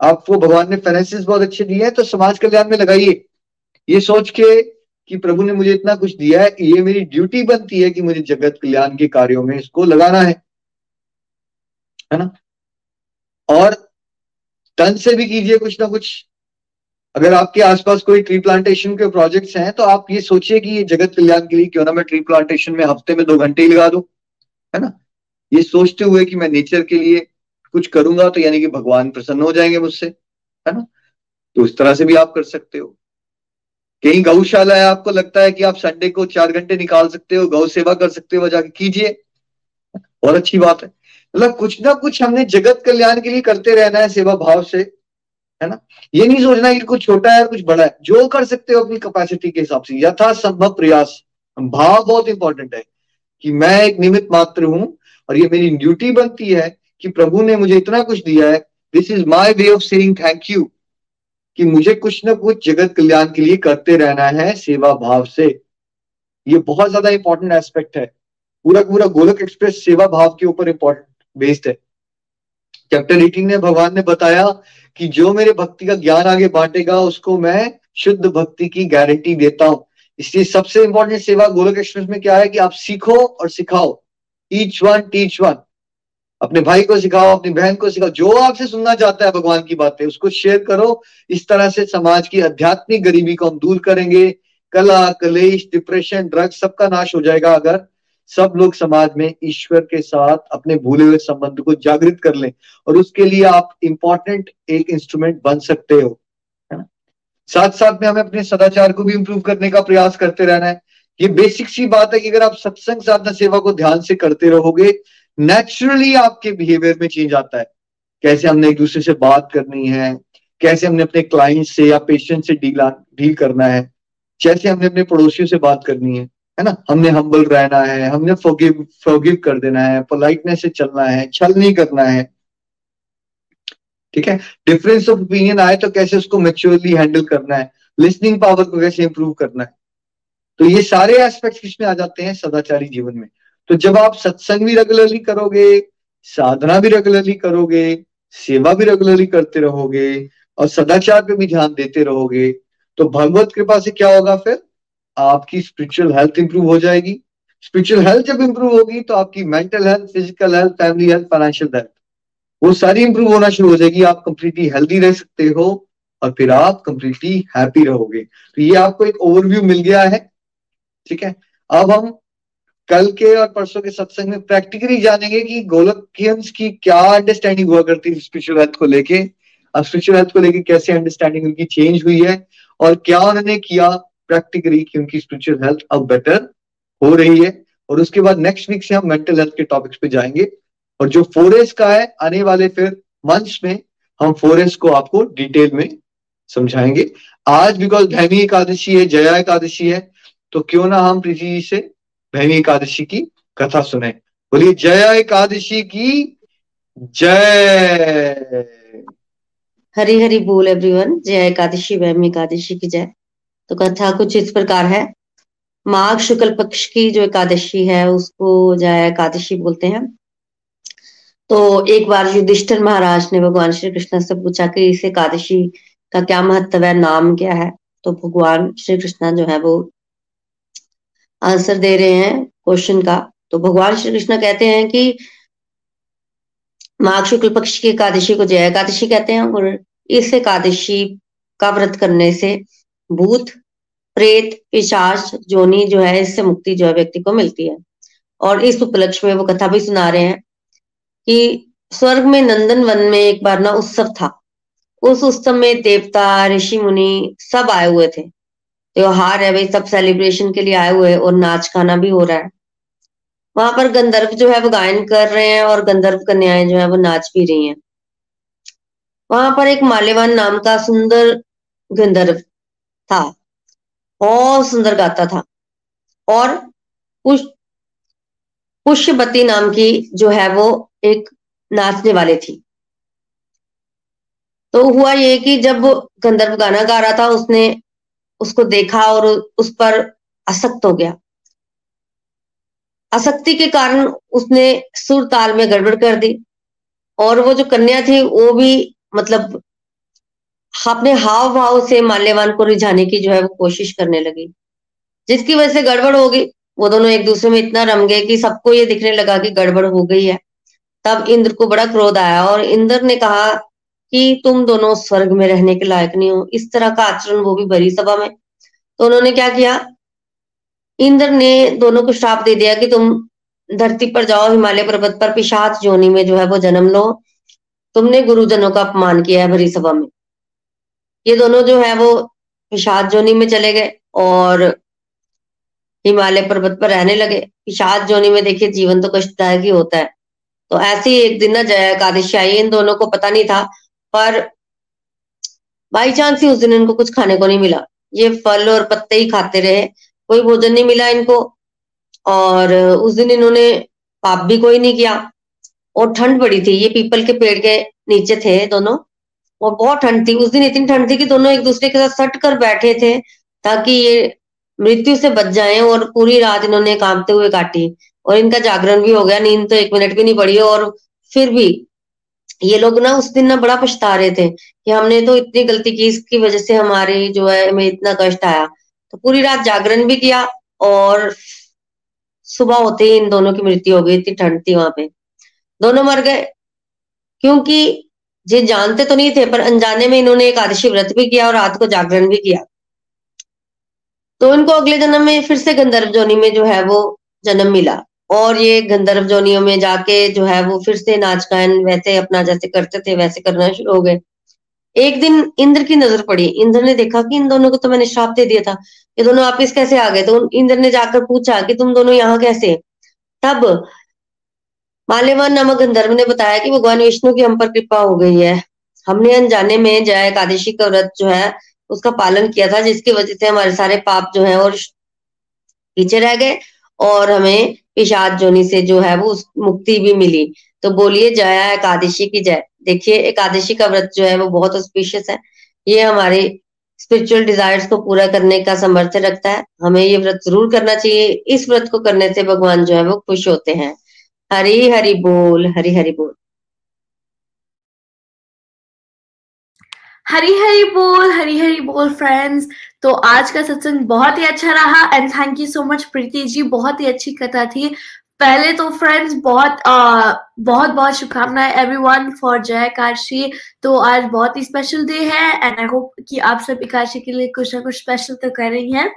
आपको भगवान ने फाइनेंसिस बहुत अच्छे दिए हैं तो समाज कल्याण में लगाइए। ये सोच के कि प्रभु ने मुझे इतना कुछ दिया है, ये मेरी ड्यूटी बनती है कि मुझे जगत कल्याण के कार्यों में इसको लगाना है। है ना? और तन से भी कीजिए कुछ ना कुछ। अगर आपके आसपास कोई ट्री प्लांटेशन के प्रोजेक्ट्स हैं तो आप ये सोचिए कि ये जगत कल्याण के लिए क्यों ना मैं ट्री प्लांटेशन में हफ़्ते में दो घंटे ही लगा दूँ। है ना? ये सोचते हुए कि मैं नेचर के लिए कुछ करूँगा तो यानी कि भगवान प्रसन्न हो जाएँगे मुझसे, है ना? तो उस तरह से भी आप कर सकते हो। कहीं गौशाला है आपको लगता है कि आप संडे को चार घंटे निकाल सकते हो, गौ सेवा कर सकते हो जाके कीजिए। और अच्छी बात है। मतलब कुछ ना कुछ हमने जगत कल्याण के लिए करते रहना है सेवा भाव से, है ना? ये नहीं सोचना कि कुछ छोटा है कुछ बड़ा है। जो कर सकते हो अपनी कैपेसिटी के हिसाब से। यथा संभव प्रयास। भाव बहुत इंपॉर्टेंट है। कि मैं एक निमित मात्र हूँ और ये मेरी ड्यूटी बनती है कि प्रभु ने मुझे इतना कुछ दिया है। This is my way of saying thank you कि मुझे कुछ ना कुछ जगत कल्याण के लिए करते रहना है सेवा भाव से। ये बहुत ज़्यादा इंपॉर्टेंट एस्पेक्ट है। पूरा पूरा गोलक एक्सप्रेस सेवा भाव के ऊपर इंपॉर्टेंट बेस्ड है। चैप्टर एटीन में भगवान ने बताया कि जो मेरे भक्ति का ज्ञान आगे बांटेगा, उसको मैं शुद्ध भक्ति की गारंटी देता हूँ। इसलिए सबसे इंपॉर्टेंट सेवा गोलक एक्सप्रेस में क्या है कि आप सीखो और सिखाओ। ईच वन टीच वन अपने भाई को सिखाओ, अपनी बहन को सिखाओ। जो आपसे सुनना चाहता है भगवान की बातें, उसको शेयर करो। इस तरह से समाज की आध्यात्मिक गरीबी को हम दूर करेंगे। कला, कलेश डिप्रेशन ड्रग्स सबका नाश हो जाएगा अगर सब लोग समाज में ईश्वर के साथ अपने भूले हुए संबंध को जागृत कर लें। और उसके लिए आप इंपॉर्टेंट एक इंस्ट्रूमेंट बन सकते हो। साथ साथ में हमें अपने सदाचार को भी इंप्रूव करने का प्रयास करते रहना है। ये बेसिक सी बात है कि अगर आप सत्संग साधना सेवा को ध्यान से करते रहोगे नेचुरली आपके बिहेवियर में चेंज आता है। कैसे हमने एक दूसरे से बात करनी है, कैसे हमने अपने क्लाइंट से या पेशेंट से डील डील करना है कैसे हमने अपने पड़ोसियों से बात करनी है है ना? हमने हम्बल रहना है, हमने फोगिव फोगिव कर देना है पोलाइटनेस से चलना है, छल नहीं करना है। ठीक है? डिफरेंस ऑफ़ ओपिनियन आए तो कैसे उसको मेच्योरली हैंडल करना है? लिसनिंग पावर को कैसे इंप्रूव करना है? तो ये सारे एस्पेक्ट किसमें आ जाते हैं सदाचारी जीवन में। तो जब आप सत्संग भी रेगुलरली करोगे, साधना भी रेगुलरली करोगे, सेवा भी रेगुलरली करते रहोगे, और सदाचार पे भी ध्यान देते रहोगे तो भगवत कृपा से क्या होगा फिर? आपकी स्पिरिचुअल हेल्थ इंप्रूव हो जाएगी। स्पिरिचुअल हेल्थ जब इंप्रूव होगी तो आपकी mental health physical health family health financial health वो सारी इंप्रूव होना शुरू हो जाएगी। आप कंप्लीटली हेल्दी रह सकते हो और फिर आप कंप्लीटली हैप्पी रहोगे। तो ये आपको एक ओवरव्यू मिल गया है। ठीक है? अब हम कल के और परसों के सत्संग में प्रैक्टिकली जानेंगे कि गोलकियंस की क्या अंडरस्टैंडिंग हुआ करती है स्पिरिचुअल हेल्थ को लेके। अब स्पिरिचुअल हेल्थ को लेके कैसे अंडरस्टैंडिंग उनकी चेंज हुई है और क्या उन्होंने किया प्रैक्टिकली कि उनकी स्पिरिचुअल हेल्थ अब बेटर हो रही है। और उसके बाद नेक्स्ट वीक से हम मेंटल हेल्थ के टॉपिक्स पे जाएँगे। और जो फोरेस का है, आने वाले फिर मंथ्स में हम फोरेस को आपको डिटेल में समझाएँगे। आज बिकॉज़ भैमी एकादशी है, जया एकादशी है तो क्यों ना हम प्रीति जी से भैमी एकादशी की कथा सुने। बोलिए, जया एकादशी की जय। हरी हरी बोल एवरीवन जय एकादशी वैमी एकादशी की जय। तो कथा कुछ इस प्रकार है। माघ शुक्ल पक्ष की जो एकादशी है, उसको जया एकादशी बोलते हैं। तो एक बार युधिष्ठिर महाराज ने भगवान श्री कृष्ण से पूछा कि इस एकादशी का क्या महत्व है, नाम क्या है? तो भगवान श्री कृष्ण जो है वो आंसर दे रहे हैं क्वेश्चन का। तो भगवान श्री कृष्ण कहते हैं कि माघ शुक्ल पक्ष की एकादशी को जय एकादशी कहते हैं और इस एकादशी का व्रत करने से भूत, प्रेत, पिशाच, जोनी जो है, इससे मुक्ति जो है व्यक्ति को मिलती है। और इस उपलक्ष्य में वो कथा भी सुना रहे हैं। कि स्वर्ग में नंदन वन में एक बार ना उत्सव था। उस उत्सव में देवता, ऋषि, मुनि सब आए हुए थे। त्योहार है भाई, सब सेलिब्रेशन के लिए आए हुए और नाच गाना भी हो रहा है। वहाँ पर गंधर्व जो है वो गायन कर रहे हैं और गंधर्व कन्याएँ जो है वो नाच भी रही हैं। वहाँ पर एक माल्यवान नाम का सुंदर गंधर्व था। बहुत सुंदर गाता था। और पुष्यवती नाम की जो है वो एक नाचने वाले थी। तो हुआ ये कि जब गंधर्व गाना गा रहा था, उसने उसको देखा और उस पर असक्त हो गया। असक्ति के कारण उसने सुर ताल में गड़बड़ कर दी और वो जो कन्या थी, वो भी मतलब अपने हाव भाव से माल्यवान को रिझाने की जो है वो कोशिश करने लगी। जिसकी वजह से गड़बड़ हो गई। वो दोनों एक दूसरे में इतना रम गए कि सबको ये दिखने लगा कि गड़बड़ हो गई है। तब इंद्र को बड़ा क्रोध आया और इंद्र ने कहा कि तुम दोनों स्वर्ग में रहने के लायक नहीं हो। इस तरह का आचरण वो भी भरी सभा में। तो उन्होंने क्या किया? इंद्र ने दोनों को श्राप दे दिया कि तुम धरती पर जाओ, हिमालय पर्वत पर, पिशाच जोनी में जो है वो जन्म लो। तुमने गुरुजनों का अपमान किया है भरी सभा में। ये दोनों जो है वो पिशाच जोनी में चले गए और हिमालय पर्वत पर रहने लगे। पिशाच जोनी में देखिए, जीवन तो कष्टदायक ही होता है। तो ऐसे ही एक दिन ना जया एकादशी आई, इन दोनों को पता नहीं था, पर बाई चांस ही उस दिन इनको कुछ खाने को नहीं मिला। ये फल और पत्ते ही खाते रहे, कोई भोजन नहीं मिला इनको, और उस दिन इन्होंने पाप भी कोई नहीं किया। और ठंड पड़ी थी, ये पीपल के पेड़ के नीचे थे दोनों, और बहुत ठंड थी। उस दिन इतनी ठंड थी कि दोनों एक दूसरे के साथ सट कर बैठे थे, ताकि ये मृत्यु से बच जाएँ और पूरी रात इन्होंने कांपते हुए काटी। और इनका जागरण भी हो गया, नींद तो एक मिनट भी नहीं पड़ी और फिर भी ये लोग ना उस दिन ना बड़ा पछता रहे थे कि हमने तो इतनी गलती की, इसकी वजह से हमारी जो है, हमें इतना कष्ट आया। तो पूरी रात जागरण भी किया और सुबह होते ही इन दोनों की मृत्यु हो गई, इतनी ठंड थी वहाँ पे। दोनों मर गए, क्योंकि ये जानते तो नहीं थे, पर अनजाने में इन्होंने एक आदर्शी व्रत भी किया और रात को जागरण भी किया। तो इनको अगले जन्म में फिर से गंधर्व जोनी में जो है वो जन्म मिला। और ये गंधर्व जोनियों में जाके जो है वो फिर से नाच गायन वैसे अपना जैसे करते थे, वैसे करना शुरू हो गए। एक दिन इंद्र की नज़र पड़ी। इंद्र ने देखा कि इन दोनों को तो मैंने श्राप दे दिया था ये दोनों वापिस कैसे आ गए। तो इंद्र ने जाकर पूछा कि तुम दोनों यहाँ कैसे? तब माल्यवान नामक गंधर्व ने बताया कि भगवान विष्णु की हम पर कृपा हो गई है। हमने अनजाने में जय एकादशी का व्रत जो है, उसका पालन किया था, जिसकी वजह से हमारे सारे पाप जो है और पीछे रह गए और हमें पिशाच जोनी से जो है वो मुक्ति भी मिली। तो बोलिए जया एकादशी की जय। देखिए, एकादशी का व्रत जो है वो बहुत ऑस्पिशियस है। ये हमारे स्पिरिचुअल डिजायर्स को पूरा करने का सामर्थ्य रखता है। हमें ये व्रत ज़रूर करना चाहिए। इस व्रत को करने से भगवान जो है वो खुश होते हैं। हरी हरि बोल, हरी हरि बोल। हरी हरी बोल हरी हरी बोल फ्रेंड्स तो आज का सत्संग बहुत ही अच्छा रहा and thank you so much Preeti ji. बहुत ही अच्छी कथा थी. पहले तो फ्रेंड्स बहुत आ, बहुत बहुत शुभकामनाएँ एवरीवन फॉर जय काशी. तो आज बहुत ही स्पेशल डे है एंड आई होप कि आप सब काशी के लिए कुछ ना कुछ स्पेशल तो कर रही हैं.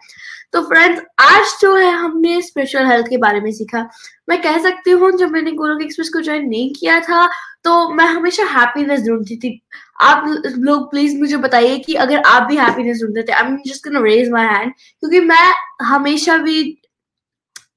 तो फ्रेंड्स आज जो है हमने स्पिरिचुअल हेल्थ के बारे में सीखा. मैं कह सकती हूँ जब मैंने गोलोक एक्सप्रेस को ज्वाइन नहीं किया था तो मैं हमेशा हैप्पीनेस ढूंढती थी. आप लोग प्लीज़ मुझे बताइए कि अगर आप भी हैप्पीनेस ढूंढते थे I am just gonna raise my hand क्योंकि मैं हमेशा भी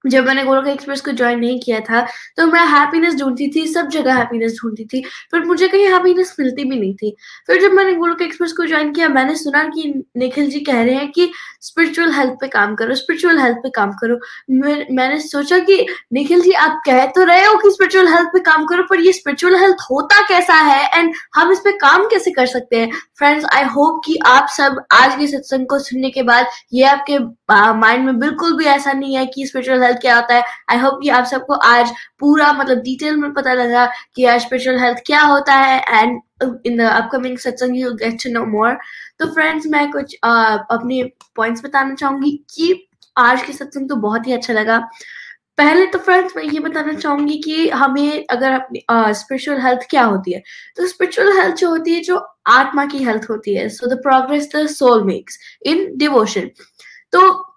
जब मैंने गोलोक एक्सप्रेस को ज्वाइन नहीं किया था तो मैं हैप्पीनेस ढूंढती थी सब जगह हैप्पीनेस ढूंढती थी पर मुझे कहीं हैप्पीनेस मिलती भी नहीं थी। फिर जब मैंने गोलोक एक्सप्रेस को ज्वाइन किया मैंने सुना कि निखिल जी कह रहे हैं कि स्पिरिचुअल हेल्थ पे काम करो स्पिरिचुअल हेल्थ पे काम करो। मैं, मैंने सोचा कि निखिल जी आप कह तो रहे हो कि स्पिरिचुअल हेल्थ पे काम करो पर ये स्पिरिचुअल हेल्थ होता कैसा है एंड हम इस पे काम कैसे कर सकते हैं? फ्रेंड्स आई होप कि आप सब आज के सत्संग को सुनने के बाद ये आपके माइंड में बिल्कुल भी ऐसा नहीं है कि स्पिरिचुअल हेल्थ क्या होता है आई होप कि आप सबको आज पूरा मतलब डिटेल में पता लगा कि आज स्पिरिचुअल हेल्थ क्या होता है and in the upcoming satsang you get to know more तो फ्रेंड्स मैं कुछ uh, अपने पॉइंट्स बताना चाहूँगी कि आज के सत्संग तो बहुत ही अच्छा लगा। पहले तो फ्रेंड्स मैं ये बताना चाहूँगी कि हमें अगर अपनी स्पिरिचुअल हेल्थ क्या होती है? तो स्पिरिचुअल हेल्थ जो होती है जो आत्मा की हेल्थ होती है so the progress the soul makes in devotion तो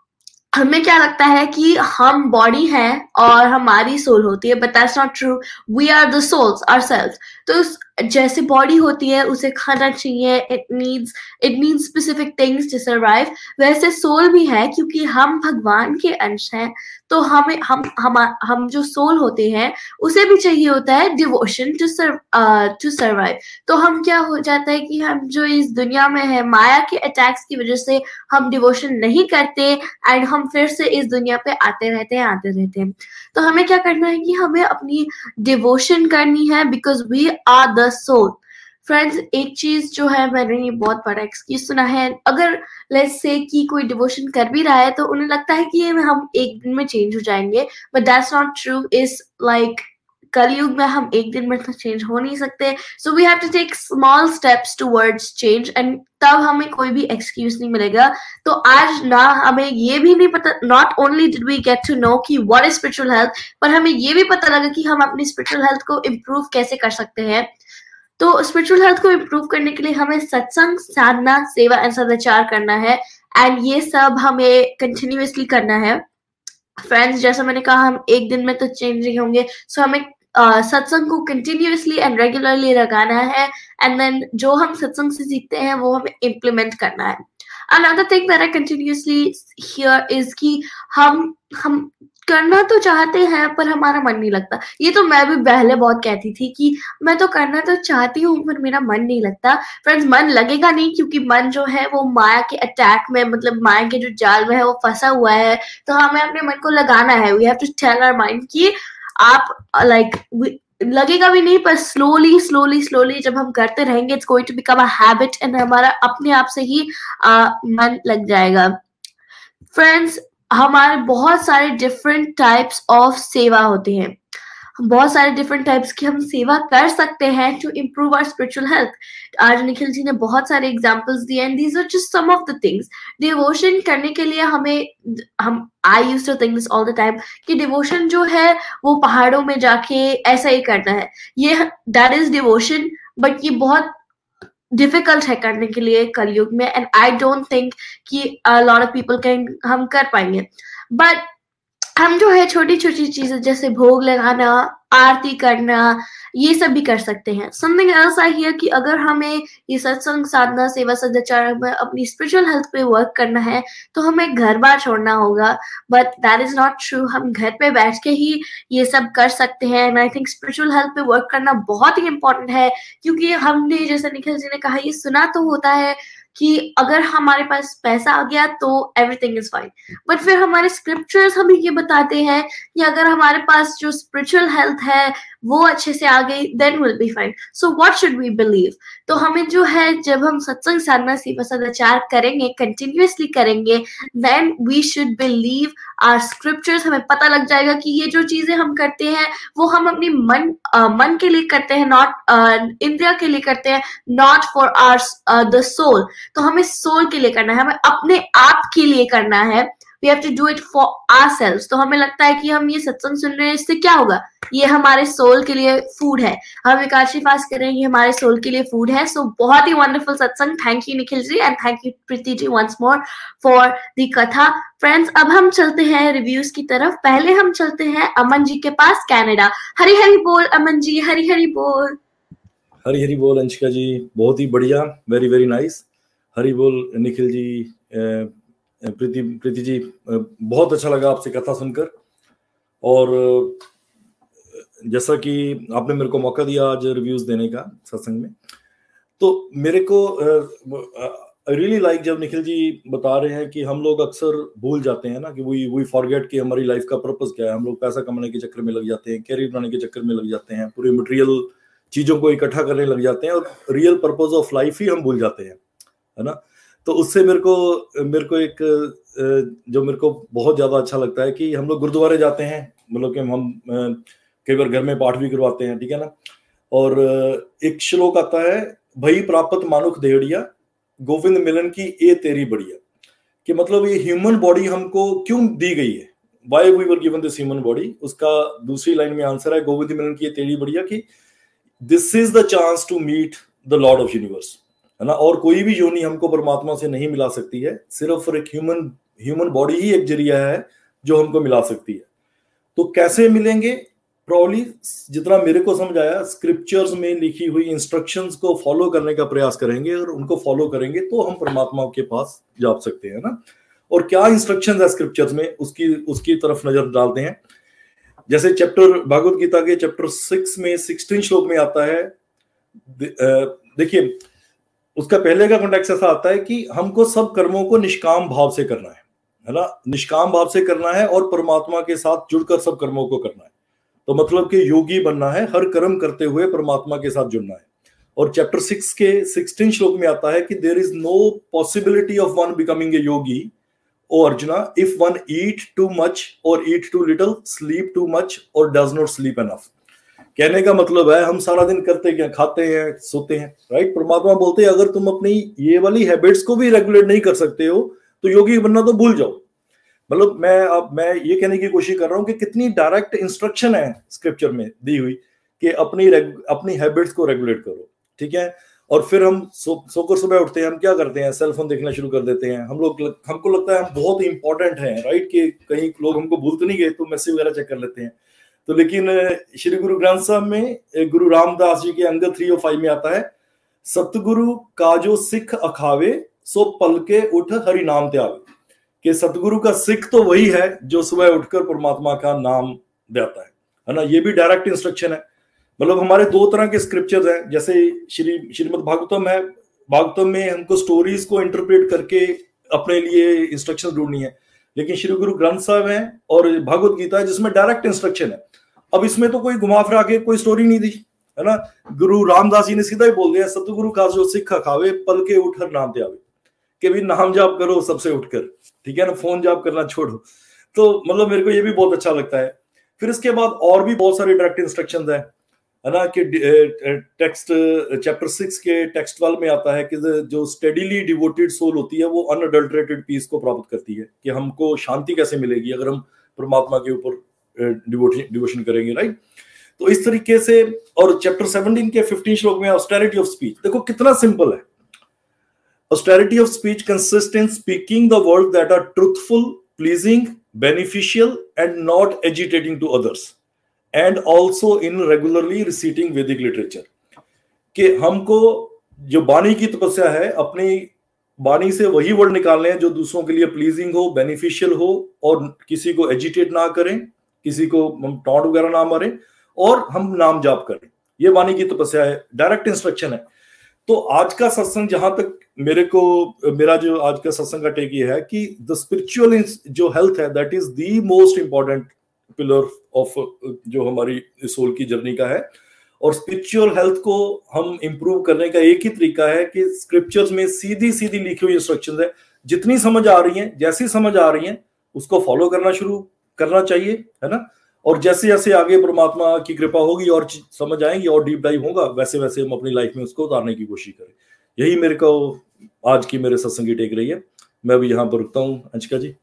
हमें क्या लगता है कि हम बॉडी हैं और हमारी सोल होती है but that's not true we are the souls ourselves तो जैसे बॉडी होती है, उसे खाना चाहिए it needs it needs specific things to survive वैसे सोल भी है, क्योंकि हम भगवान के अंश हैं तो हमें, हम हम हम जो सोल होते हैं, उसे भी चाहिए होता है डिवोशन टू टू सर्वाइव तो हम क्या हो जाता है कि हम जो इस दुनिया में है, माया के अटैक्स की वजह से हम डिवोशन नहीं करते एंड हम फिर से इस दुनिया पे आते रहते हैं, आते रहते हैं। तो हमें क्या करना है कि हमें अपनी डिवोशन करनी है because we are the soul friends एक चीज़ जो है मैंने ये बहुत बड़ा एक्सक्यूज सुना है। अगर लेट्स से कि कोई डिवोशन कर भी रहा है तो उन्हें लगता है कि हम एक दिन में चेंज हो जाएँगे but that's not true is like Kalyug में हम एक दिन में तो चेंज हो नहीं सकते। So we have to take small steps towards change and तब हमें कोई भी एक्सक्यूज नहीं मिलेगा। तो आज ना हमें ये भी नहीं पता not only did we get to know कि व्हाट इज़ स्पिरिचुअल हेल्थ पर हमें ये भी पता लगा कि हम अपनी स्पिरिचुअल हेल्थ को इम्प्रूव कैसे कर सकते हैं। तो स्पिरिचुअल हेल्थ को इम्प्रूव करने के लिए हमें सत्संग, साधना, सेवा एंड सदाचार करना है। एंड ये सब हमें कंटिन्यूसली करना है। फ्रेंड्स जैसा मैंने कहा, हम एक दिन में तो चेंज नहीं होंगे। सो हमें uh, सत्संग को कंटिन्यूसली एंड रेगुलरली लगाना है एंड देन जो हम सत्संग से सीखते हैं वो हमें इम्प्लीमेंट करना है। Another thing that I continuously hear is कि हम हम करना तो चाहते हैं पर हमारा मन नहीं लगता। ये तो मैं भी पहले बहुत कहती थी कि मैं तो करना तो चाहती हूँ पर मेरा मन नहीं लगता। फ्रेंड्स मन लगेगा नहीं क्योंकि मन जो है वो माया के अटैक में मतलब माया के जो जाल में है वो फंसा हुआ है। तो हमें अपने मन को लगाना है। We have to tell our mind कि आप लाइक like, लगेगा भी नहीं पर स्लोली स्लोली स्लोली जब हम करते रहेंगे it's going to become a habit and हमारा अपने आप से ही आ, मन लग जाएगा। फ्रेंड्स हमारे बहुत सारे डिफरेंट टाइप्स ऑफ़ सेवा होते हैं। बहुत सारे डिफरेंट टाइप्स की हम सेवा कर सकते हैं to improve our spiritual health आज निखिल जी ने बहुत सारे एग्जाम्पल्स दिए and these are just some of the things devotion करने के लिए हमें, हम I use to think this all the time कि डिवोशन जो है, वो पहाड़ों में जाके ऐसा ही करना है। ये दैट इज़ डिवोशन बट ये बहुत डिफ़िकल्ट है करने के लिए कलयुग में एंड आई डोंट थिंक कि लॉट ऑफ़ पीपल कैन हम कर पाएँगे। बट हम जो है छोटी छोटी चीज़ें, जैसे भोग लगाना आरती करना, ये सब भी कर सकते हैं। समथिंग एल्स आई हियर कि अगर हमें ये सत्संग, साधना, सेवा, सदाचार में अपनी स्पिरिचुअल हेल्थ पे वर्क करना है तो हमें घर बार छोड़ना होगा। But that is not true हम घर पे बैठ के ही ये सब कर सकते हैं। And I think spiritual health पे वर्क करना बहुत ही इंपॉर्टेंट है। क्योंकि हमने, जैसे निखिल जी ने कहा, ये सुना तो होता है कि अगर हमारे पास पैसा आ गया तो एवरीथिंग इज़ फाइन बट फिर हमारे स्क्रिप्चर्स हमें ये बताते हैं कि अगर हमारे पास जो स्पिरिचुअल हेल्थ है वो अच्छे से आ गई then will be fine so what should we believe तो हमें जो है, जब हम सत्संग साधना सेवा सदाचार करेंगे कंटिन्यूसली करेंगे then we should believe our scriptures हमें पता लग जाएगा कि ये जो चीज़ें हम करते हैं, वो हम अपनी मन मन के लिए करते हैं नॉट इंद्रिया के लिए करते हैं not for our the soul तो हमें सोल के लिए करना है, हमें अपने आप के लिए करना है। We have to do it for our selves तो हमें लगता है कि हम ये सत्संग सुन रहे हैं इससे क्या होगा? ये हमारे सोल के लिए फ़ूड है। हम एकादशी फास्ट कर रहे हैं ये हमारे सोल के लिए फ़ूड है। सो so, बहुत ही वंडरफुल सत्संग। Thank you Nikhil ji and thank you Preeti ji once more for the katha friends अब हम चलते हैं रिव्यूज़ की तरफ़। पहले हम चलते हैं अमन जी के पास कनाडा हरी हरी बोल अमन जी हरी हरी बोल। हरी हरी बोल अंशिका जी। बहुत ही बढ़िया। वेरी वेरी नाइस हरी बोल निखिल जी प्रीति प्रीति जी बहुत अच्छा लगा आपसे कथा सुनकर। और जैसा कि आपने मेरे को मौका दिया आज रिव्यूज़ देने का सत्संग में तो मेरे को रियली लाइक जब निखिल जी बता रहे हैं कि हम लोग अक्सर भूल जाते हैं ना कि वी वी फॉरगेट कि हमारी लाइफ का पर्पस क्या है। हम लोग पैसा कमाने के चक्कर में लग जाते हैं कैरियर बनाने के चक्कर में लग जाते हैं, पूरे मटेरियल चीज़ों को इकट्ठा करने लग जाते हैं और रियल पर्पज ऑफ़ लाइफ ही हम भूल जाते हैं, है ना? तो उससे मेरे को मेरे को एक जो मेरे को बहुत ज़्यादा अच्छा लगता है कि हम लोग गुरुद्वारे जाते हैं मतलब कि हम कई बार घर में पाठ भी करवाते हैं, ठीक है ना? और एक श्लोक आता है, भई प्राप्त मानुख देहड़िया, गोविंद मिलन की ए तेरी बढ़िया। कि मतलब ये ह्यूमन बॉडी हमको क्यों दी गई है? Why we were given this human body उसका दूसरी लाइन में आंसर है, गोविंद मिलन की ये तेरी बढ़िया कि this is the chance to meet the lord of universe है ना? और कोई भी योनि हमको परमात्मा से नहीं मिला सकती है। सिर्फ़ और एक ह्यूमन ह्यूमन बॉडी ही एक ज़रिया है जो हमको मिला सकती है। तो कैसे मिलेंगे? प्रॉब्ली जितना मेरे को समझ आया स्क्रिप्चर्स में लिखी हुई इंस्ट्रक्शंस को फॉलो करने का प्रयास करेंगे और उनको फॉलो करेंगे तो हम परमात्मा के पास जा सकते हैं ना? और क्या इंस्ट्रक्शंस है स्क्रिप्चर्स में? उसकी उसकी तरफ़ नज़र डालते हैं। जैसे चैप्टर भागवत गीता के चैप्टर सिक्स में सिक्सटीन श्लोक में आता है। दे, देखिए उसका पहले का कॉन्टेक्ट ऐसा आता है कि हमको सब कर्मों को निष्काम भाव से करना है है ना? निष्काम भाव से करना है और परमात्मा के साथ जुड़कर सब कर्मों को करना है। तो मतलब कि योगी बनना है, हर कर्म करते हुए परमात्मा के साथ जुड़ना है। और चैप्टर सिक्स के सिक्सटीन श्लोक में आता है कि there is no possibility of one becoming a yogi oh Arjuna if one eat too much और eat too little sleep too much और डज नॉट स्लीप एनफ कहने का मतलब है, हम सारा दिन करते क्या, खाते हैं, सोते हैं राइट परमात्मा बोलते हैं, अगर तुम अपनी ये वाली हैबिट्स को भी रेगुलेट नहीं कर सकते हो तो योगी बनना तो भूल जाओ। मतलब मैं अब, मैं ये कहने की कोशिश कर रहा हूँ कि कितनी डायरेक्ट इंस्ट्रक्शन है स्क्रिप्चर में दी हुई कि अपनी अपनी हैबिट्स को रेगुलेट करो, ठीक है? और फिर हम सो, सोकर सुबह उठते हैं, हम क्या करते हैं? सेल फ़ोन देखना शुरू कर देते हैं। हम लोग हमको लगता है हम बहुत इंपॉर्टेंट हैं राइट कि कहीं लोग हमको भूल तो नहीं गए तो मैसेज वगैरह चेक कर लेते हैं। तो लेकिन श्री गुरु ग्रंथ साहब में गुरु रामदास जी के अंग थ्री और फाइव में आता है, सतगुरु का जो सिख अखावे, सो पल के उठ हरि नाम त्यावे। कि सतगुरु का सिख तो वही है जो सुबह उठकर परमात्मा का नाम देता है। है ना? ये भी डायरेक्ट इंस्ट्रक्शन है। मतलब हमारे दो तरह के स्क्रिप्चर्स हैं। जैसे श्री, श्रीमद भागवतम है। भागवतम में हमको स्टोरीज को इंटरप्रेट करके अपने लिए इंस्ट्रक्शन ढूंढनी है। लेकिन श्री गुरु ग्रंथ साहब है और भगवत गीता है, जिसमें डायरेक्ट इंस्ट्रक्शन है। अब इसमें तो कोई घुमा फिरा के कोई स्टोरी नहीं दी, है ना? गुरु रामदास जी ने सीधा ही बोल दिया, सतगुरु का जो सिख खावे पल के उठर नाम ते आवे कि भी नाम जाप करो, सबसे उठकर। ठीक है ना? फ़ोन जाप करना छोड़ो। तो मतलब मेरे को ये भी बहुत अच्छा लगता है। फिर इसके बाद और भी बहुत सारे डायरेक्ट इंस्ट्रक्शन है। है ना कि टेक्स्ट चैप्टर सिक्स के टेक्स्ट वाल में आता है कि जो स्टेडीली डिवोटेड सोल होती है वो अनअडल्ट्रेटेड पीस को प्राप्त करती है कि हमको शांति कैसे मिलेगी अगर हम परमात्मा के ऊपर डिवोशन करेंगे राइट तो इस तरीके से और चैप्टर सेवनटीन के फिफ्टीन श्लोक में ऑस्टेरिटी ऑफ़ स्पीच देखो कितना सिंपल है। Austerity of speech consists in speaking the words that are truthful, pleasing, beneficial, and not agitating to others, and also in regularly reciting Vedic literature कि हमको जो बानी की तपस्या है, अपनी बानी से वही वर्ड निकालने हैं जो दूसरों के लिए प्लीजिंग हो बेनिफिशियल हो, और किसी को एजिटेट ना करें, किसी को हम टॉन्ट वगैरह ना मारें, और हम नाम जाप करें। ये बानी की तपस्या है डायरेक्ट इंस्ट्रक्शन है। तो आज का सत्संग जहाँ तक मेरे को, मेरा जो आज का सत्संग का टेक ये है कि द स्पिरिचुअल जो हेल्थ है that is the most important pillar of जो हमारी सोल की जर्नी का है। और स्पिरिचुअल हेल्थ को हम इंप्रूव करने का एक ही तरीका है कि स्क्रिप्चर्स में सीधी सीधी लिखी हुई इंस्ट्रक्शंस है। जितनी समझ आ रही हैं, जैसी समझ आ रही हैं, उसको फॉलो करना शुरू करना चाहिए, है ना? और जैसे जैसे आगे परमात्मा की कृपा होगी और समझ आएँगी और डीप डाइव होगा वैसे वैसे हम अपनी लाइफ में उसको उतारने की कोशिश करें। यही मेरे को आज की मेरे सत्संग टेक रही है। मैं अभी यहाँ पर रुकता हूँ, अंशिका जी।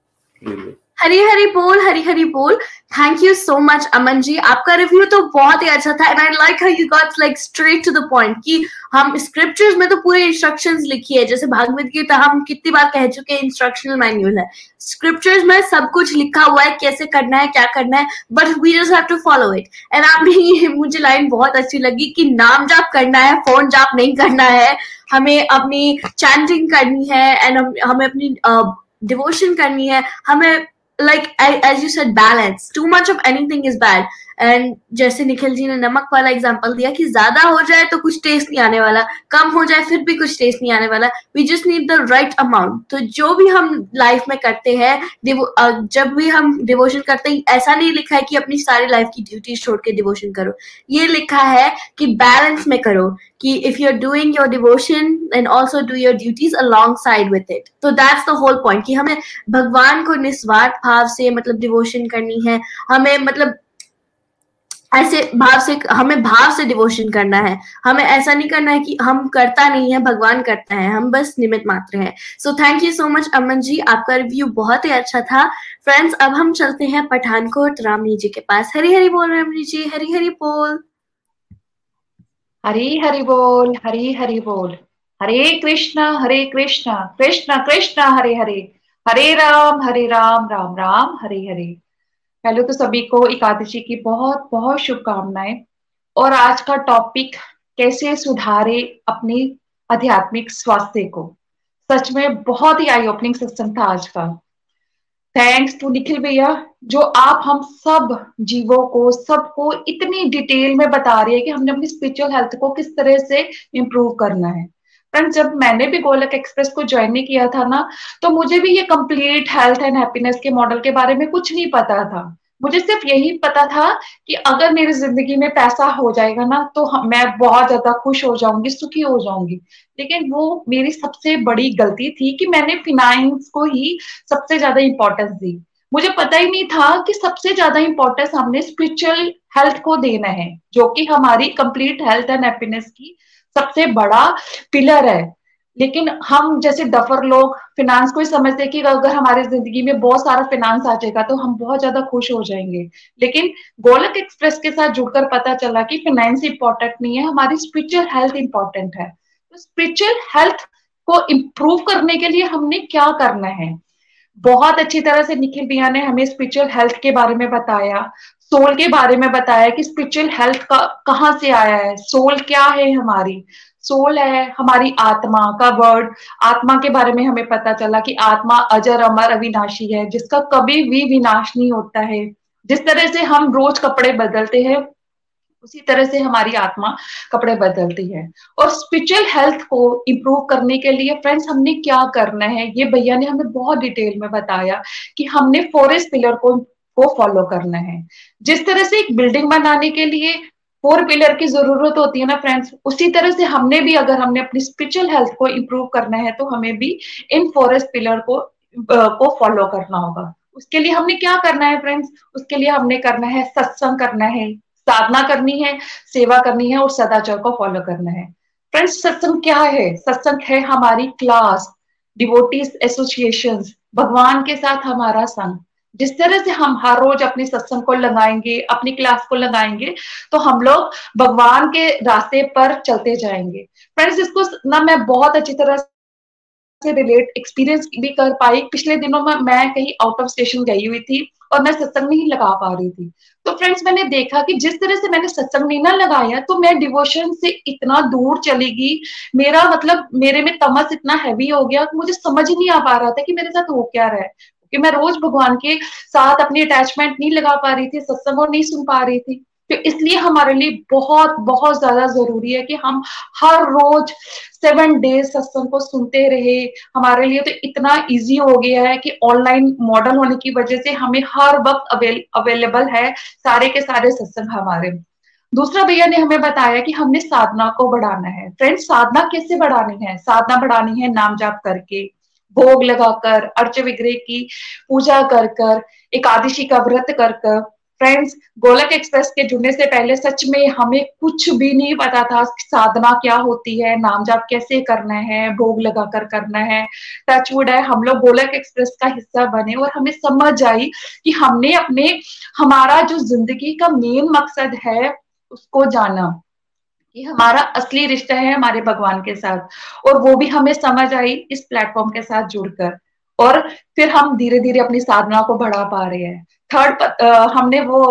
हरी हरी बोल हरी हरी बोल। Thank you so much Aman ji. आपका रिव्यू तो बहुत ही अच्छा था and I like you got like straight to the point कि हम स्क्रिप्चर्स में तो पूरे इंस्ट्रक्शंस लिखी है। जैसे भागवत गीता, हम कितनी बार कह चुके हैं इंस्ट्रक्शनल मैनुअल है। स्क्रिप्चर्स में सब कुछ लिखा हुआ है, कैसे करना है, क्या करना है but we just have to follow it and आपने ये मुझे लाइन बहुत अच्छी लगी कि नाम जाप करना है फ़ोन जाप नहीं करना है। हमें अपनी चैंटिंग करनी है एंड हमें अपनी डिवोशन करनी है। हमें like as you said balance. Too much of anything is bad and जैसे निखिल जी ने नमक वाला एग्ज़ाम्पल दिया कि ज़्यादा हो जाए तो कुछ टेस्ट नहीं आने वाला, कम हो जाए फिर भी कुछ टेस्ट नहीं आने वाला। We just need the right amount तो जो भी हम लाइफ में करते हैं जब भी हम डिवोशन करते हैं, ऐसा नहीं लिखा है कि अपनी सारी लाइफ की ड्यूटी छोड़ के डिवोशन करो। ये लिखा है कि बैलेंस में करो, कि if you are doing your devotion and also do your duties alongside with it तो दैट्स द होल पॉइंट कि हमें भगवान को निस्वार्थ भाव से मतलब डिवोशन करनी है। हमें मतलब ऐसे भाव से, हमें भाव से डिवोशन करना है। हमें ऐसा नहीं करना है कि हम करता नहीं है, भगवान करता है, हम बस निमित मात्र हैं। So thank you so much Aman ji. आपका रिव्यू बहुत ही अच्छा था। फ्रेंड्स अब हम चलते हैं पठानकोट रामनी जी के पास। हरी हरी बोल, रामनी जी। हरी हरी बोल। हरी हरी बोल हरी हरी बोल। हरे कृष्णा हरे कृष्णा। कृष्णा कृष्णा हरे हरे हरे राम हरे राम राम राम हरे हरे पहले तो सभी को, एकादशी की बहुत बहुत शुभकामनाएँ। और आज का टॉपिक कैसे सुधारे अपने आध्यात्मिक स्वास्थ्य को? सच में बहुत ही आई ओपनिंग सिस्टम था आज का। थैंक्स टू निखिल भैया, जो आप हम सब जीवों को, सबको इतनी डिटेल में बता रही है कि हमने अपनी स्पिरिचुअल हेल्थ को किस तरह से इम्प्रूव करना है। फ्रेंड जब मैंने भी गोलक एक्सप्रेस को ज्वाइन नहीं किया था ना तो मुझे भी ये कंप्लीट हेल्थ एंड हैप्पीनेस के मॉडल के बारे में कुछ नहीं पता था। मुझे सिर्फ़ यही पता था कि अगर मेरी ज़िंदगी में पैसा हो जाएगा ना तो मैं बहुत ज़्यादा खुश हो जाऊँगी, सुखी हो जाऊँगी। लेकिन वो मेरी सबसे बड़ी गलती थी कि मैंने फिनाइंस को ही सबसे ज़्यादा इंपॉर्टेंस दी। मुझे पता ही नहीं था कि सबसे ज़्यादा इंपॉर्टेंस हमने स्पिरिचुअल हेल्थ को देना है, जो कि हमारी कंप्लीट हेल्थ एंड हैप्पीनेस की सबसे बड़ा पिलर है। लेकिन हम जैसे डफर लोग फिनांस को ही समझते कि अगर हमारी ज़िंदगी में बहुत सारा फिनांस आ जाएगा तो हम बहुत ज़्यादा खुश हो जाएँगे। लेकिन गोलक एक्सप्रेस के साथ जुड़कर पता चला कि फिनेंस इंपॉर्टेंट नहीं है, हमारी स्पिरिचुअल हेल्थ इंपॉर्टेंट है। तो स्पिरिचुअल हेल्थ को इम्प्रूव करने के लिए हमने क्या करना है? बहुत अच्छी तरह से निखिल भैया ने हमें स्पिरिचुअल हेल्थ के बारे में बताया। सोल के बारे में बताया कि स्पिरिचुअल हेल्थ का, कहाँ से आया है? सोल क्या है हमारी? सोल है हमारी आत्मा का वर्ड आत्मा के बारे में हमें पता चला कि आत्मा अजर, अमर, अविनाशी है, जिसका कभी भी विनाश नहीं होता है। जिस तरह से हम रोज कपड़े बदलते हैं, उसी तरह से हमारी आत्मा कपड़े बदलती है। और स्पिरिचुअल हेल्थ को इम्प्रूव करने के लिए फ्रेंड्स हमने क्या करना है? ये भैया ने हमें बहुत डिटेल में बताया कि हमने फॉरेस्ट पिलर को को फॉलो करना है। जिस तरह से एक बिल्डिंग बनाने के लिए फोर पिलर की ज़रूरत होती है ना फ्रेंड्स उसी तरह से हमने भी अगर हमने अपनी स्पिरिचुअल हेल्थ को इम्प्रूव करना है तो हमें भी इन फॉरेस्ट पिलर को को फॉलो करना होगा। उसके लिए हमने क्या करना है फ्रेंड्स उसके लिए हमने करना है सत्संग करना है, साधना करनी है, सेवा करनी है और सदाचार को फॉलो करना है। फ्रेंड्स सत्संग क्या है? सत्संग है हमारी क्लास डिवोटीज एसोसिएशन भगवान के साथ हमारा संग। जिस तरह से हम हर रोज अपने सत्संग को लगाएँगे, अपनी क्लास को लगाएँगे तो हम लोग भगवान के रास्ते पर चलते जाएँगे। फ्रेंड्स इसको ना मैं बहुत अच्छी तरह से रिलेट एक्सपीरियंस भी कर पाई। पिछले दिनों में मैं कहीं आउट ऑफ़ स्टेशन गई हुई थी और मैं सत्संग नहीं लगा पा रही थी। तो फ्रेंड्स मैंने देखा कि जिस तरह से मैंने सत्संग नहीं ना लगाया तो मैं डिवोशन से इतना दूर चली गई। मेरा मतलब मेरे में तमस इतना हैवी हो गया मुझे समझ ही नहीं आ पा रहा था कि मेरे साथ हो क्या रहा है। कि मैं रोज भगवान के साथ अपनी अटैचमेंट नहीं लगा पा रही थी सत्संग नहीं सुन पा रही थी। तो इसलिए हमारे लिए बहुत बहुत ज़्यादा ज़रूरी है कि हम हर रोज सेवन डेज़ सत्संग को सुनते रहे हमारे लिए। तो इतना इजी हो गया है कि ऑनलाइन मॉडल होने की वजह से हमें हर वक्त अवेल, अवेलेबल है सारे के सारे सत्संग हमारे। दूसरा भैया ने हमें बताया कि हमने साधना को बढ़ाना है। फ्रेंड्स साधना कैसे बढ़ानी है? साधना बढ़ानी है नाम जाप करके। भोग लगाकर, अर्च विग्रह की पूजा कर कर एकादशी का व्रत कर कर फ्रेंड्स गोलक एक्सप्रेस के जुड़ने से पहले सच में हमें कुछ भी नहीं पता था साधना क्या होती है नाम जाप कैसे करना है, भोग लगाकर करना है। टचवुड है, हम लोग गोलक एक्सप्रेस का हिस्सा बने और हमें समझ आई कि हमने अपने, हमारा जो ज़िंदगी का मेन मकसद है, उसको जाना। कि हमारा असली रिश्ता है हमारे भगवान के साथ। और वो भी हमें समझ आई इस प्लेटफॉर्म के साथ जुड़कर। और फिर हम धीरे धीरे अपनी साधना को बढ़ा पा रहे हैं। थर्ड हमने वो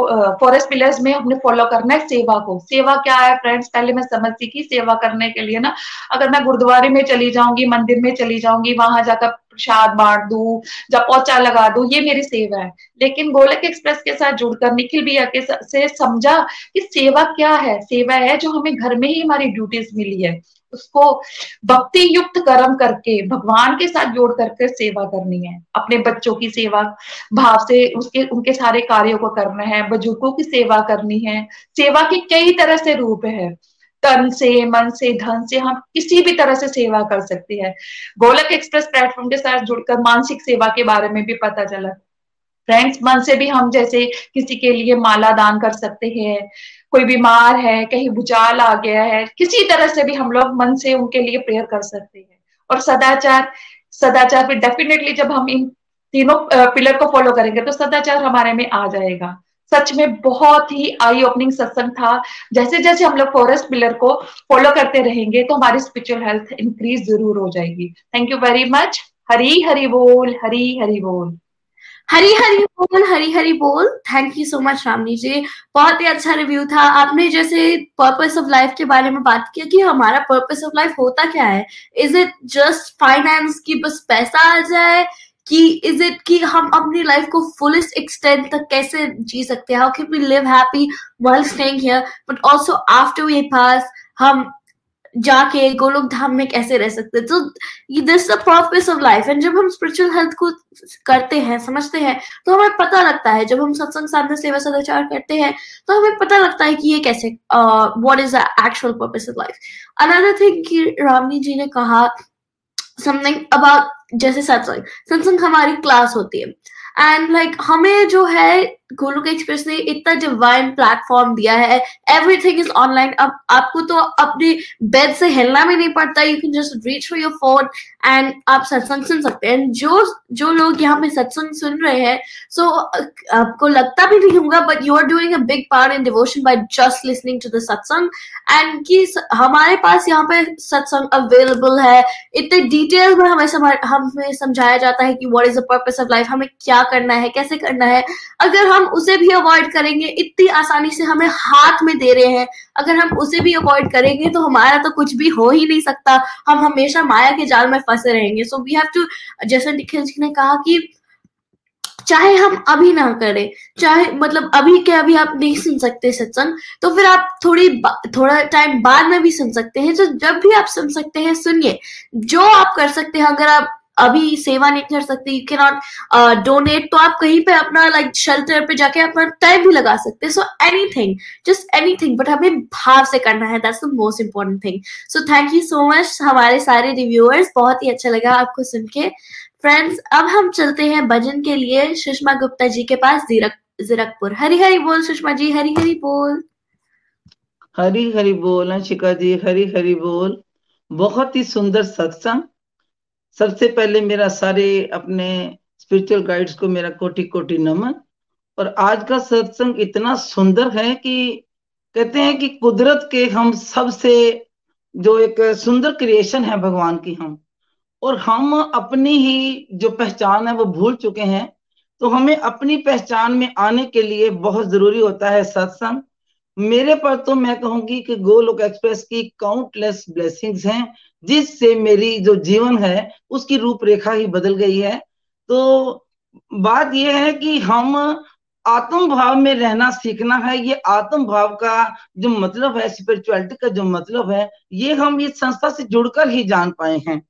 फॉरेस्ट पिलर्स में हमने फॉलो करना है सेवा को। सेवा क्या है फ्रेंड्स पहले मैं समझती थी सेवा करने के लिए ना, अगर मैं गुरुद्वारे में चली जाऊँगी, मंदिर में चली जाऊँगी, वहाँ जाकर प्रसाद बांट दू, या पोचा लगा दू, ये मेरी सेवा है। लेकिन गोलक एक्सप्रेस के साथ जुड़कर निखिल भैया के से समझा कि सेवा क्या है। सेवा है जो हमें घर में ही हमारी ड्यूटीज़ मिली है। उसको भक्ति युक्त कर्म करके, भगवान के साथ जोड़ करके सेवा करनी है। अपने बच्चों की सेवा, भाव से उसके, उनके सारे कार्यों को करना है, बुज़ुर्गों की सेवा करनी है। सेवा के कई तरह से रूप है। तन से, मन से, धन से हम किसी भी तरह से सेवा कर सकते हैं। गोलक एक्सप्रेस प्लेटफॉर्म के साथ जुड़कर मानसिक सेवा के बारे में भी पता चला। फ्रेंड्स, मन से भी हम जैसे किसी के लिए माला दान कर सकते हैं। कोई बीमार है, कहीं भूचाल आ गया है, किसी तरह से भी हम लोग मन से उनके लिए प्रेयर कर सकते हैं। और सदाचार सदाचार पे डेफिनेटली जब हम इन तीनों पिलर को फॉलो करेंगे तो सदाचार हमारे में आ जाएगा। सच में बहुत ही आई ओपनिंग सत्संग था। जैसे जैसे हम लोग फॉरेस्ट पिलर को फॉलो करते रहेंगे तो हमारी स्पिरिचुअल हेल्थ इंक्रीज ज़रूर हो जाएगी। Thank you very much Hari Hari बोल, हरी हरी बोल। हरी हरी बोल, हरी हरी बोल। Thank you so much Ramni ji. बहुत ही अच्छा रिव्यू था। आपने जैसे पर्पस ऑफ़ लाइफ के बारे में बात किया कि हमारा पर्पस ऑफ़ लाइफ होता क्या है? इज़ इट जस्ट फाइनेंस की बस पैसा आ जाए? कि इज़ इट कि हम अपनी लाइफ को फुलेस्ट एक्सटेंट तक कैसे जी सकते हैं? How can we live happy while staying here but also after we pass हम जाके गोलोक धाम में कैसे रह सकते तो this the purpose of life and जब हम स्पिरिचुअल हेल्थ को करते हैं, समझते हैं तो हमें पता लगता है, जब हम सत्संग साधना, सेवा, सदाचार करते हैं तो हमें पता लगता है कि ये कैसे what is the actual purpose of life another thing कि रामनी जी ने कहा समथिंग अबाउट जैसे सत्संग। सत्संग हमारी क्लास होती है। एंड लाइक like, हमें जो है गोलुक एक्सप्रेस ने इतना डिवाइन प्लेटफॉर्म दिया है। एवरीथिंग इज़ ऑनलाइन अब आपको तो अपने बेड से हिलना भी नहीं पड़ता। You can just reach for your phone and आप सत्संग सुन सकते हैं। जो जो लोग यहाँ पे सत्संग सुन रहे हैं सो so, आपको लगता भी नहीं होगा but you are doing a big part in devotion by just listening to the satsang and कि हमारे पास यहाँ पे सत्संग अवेलेबल है। इतने डिटेल में हमें हमें समझाया जाता है कि what is the purpose of life हमें क्या करना है? कैसे करना है? अगर हम उसे भी अवॉइड करेंगे, इतनी आसानी से हमें हाथ में दे रहे हैं। अगर हम उसे भी अवॉइड करेंगे तो हमारा तो कुछ भी हो ही नहीं सकता। हम हमेशा माया के जाल में फंसे रहेंगे। सो वी हैव टू जैसे निखिल जी ने कहा कि चाहे हम अभी ना करें, चाहे मतलब अभी के अभी आप नहीं सुन सकते सत्संग तो फिर आप थोड़ी थोड़ा टाइम बाद में भी सुन सकते हैं। तो जब भी आप सुन सकते हैं, सुनिए। जो आप कर सकते हैं, अगर आप अभी सेवा नहीं कर सकते यू के नॉट डोनेट तो आप कहीं पे अपना लाइक like, शेल्टर पे जाके अपना टाइम भी लगा सकते हैं। So anything just any thing but हमें भाव से करना है that's the most important thing so thank you so much हमारे सारे रिव्यूअर्स बहुत ही अच्छा लगा आपको सुन के। फ्रेंड्स अब हम चलते हैं भजन के लिए सुषमा गुप्ता जी के पास जीरक जीरकपुर। हरी हरी बोल सुषमा जी हरी हरी बोल। हरी हरी बोल शिका जी हरी हरी बोल। बहुत ही सुंदर सत्संग सबसे पहले मेरा सारे अपने स्पिरिचुअल गाइड्स को मेरा कोटि कोटि नमन। और आज का सत्संग इतना सुंदर है कि कहते हैं कि कुदरत के हम सबसे जो एक सुंदर क्रिएशन है भगवान की हम। और हम अपनी ही जो पहचान है वो भूल चुके हैं। तो हमें अपनी पहचान में आने के लिए बहुत ज़रूरी होता है सत्संग। मेरे पर तो मैं कहूँगी कि गोलोक एक्सप्रेस की काउंटलेस ब्लेसिंग्स हैं। जिससे मेरी जो जीवन है, उसकी रूपरेखा ही बदल गई है। तो बात यह है कि हम आत्म भाव में रहना सीखना है। ये आत्म भाव का जो मतलब है स्पिरिचुअलिटी का जो मतलब है, ये हम इस संस्था से जुड़कर ही जान पाए हैं।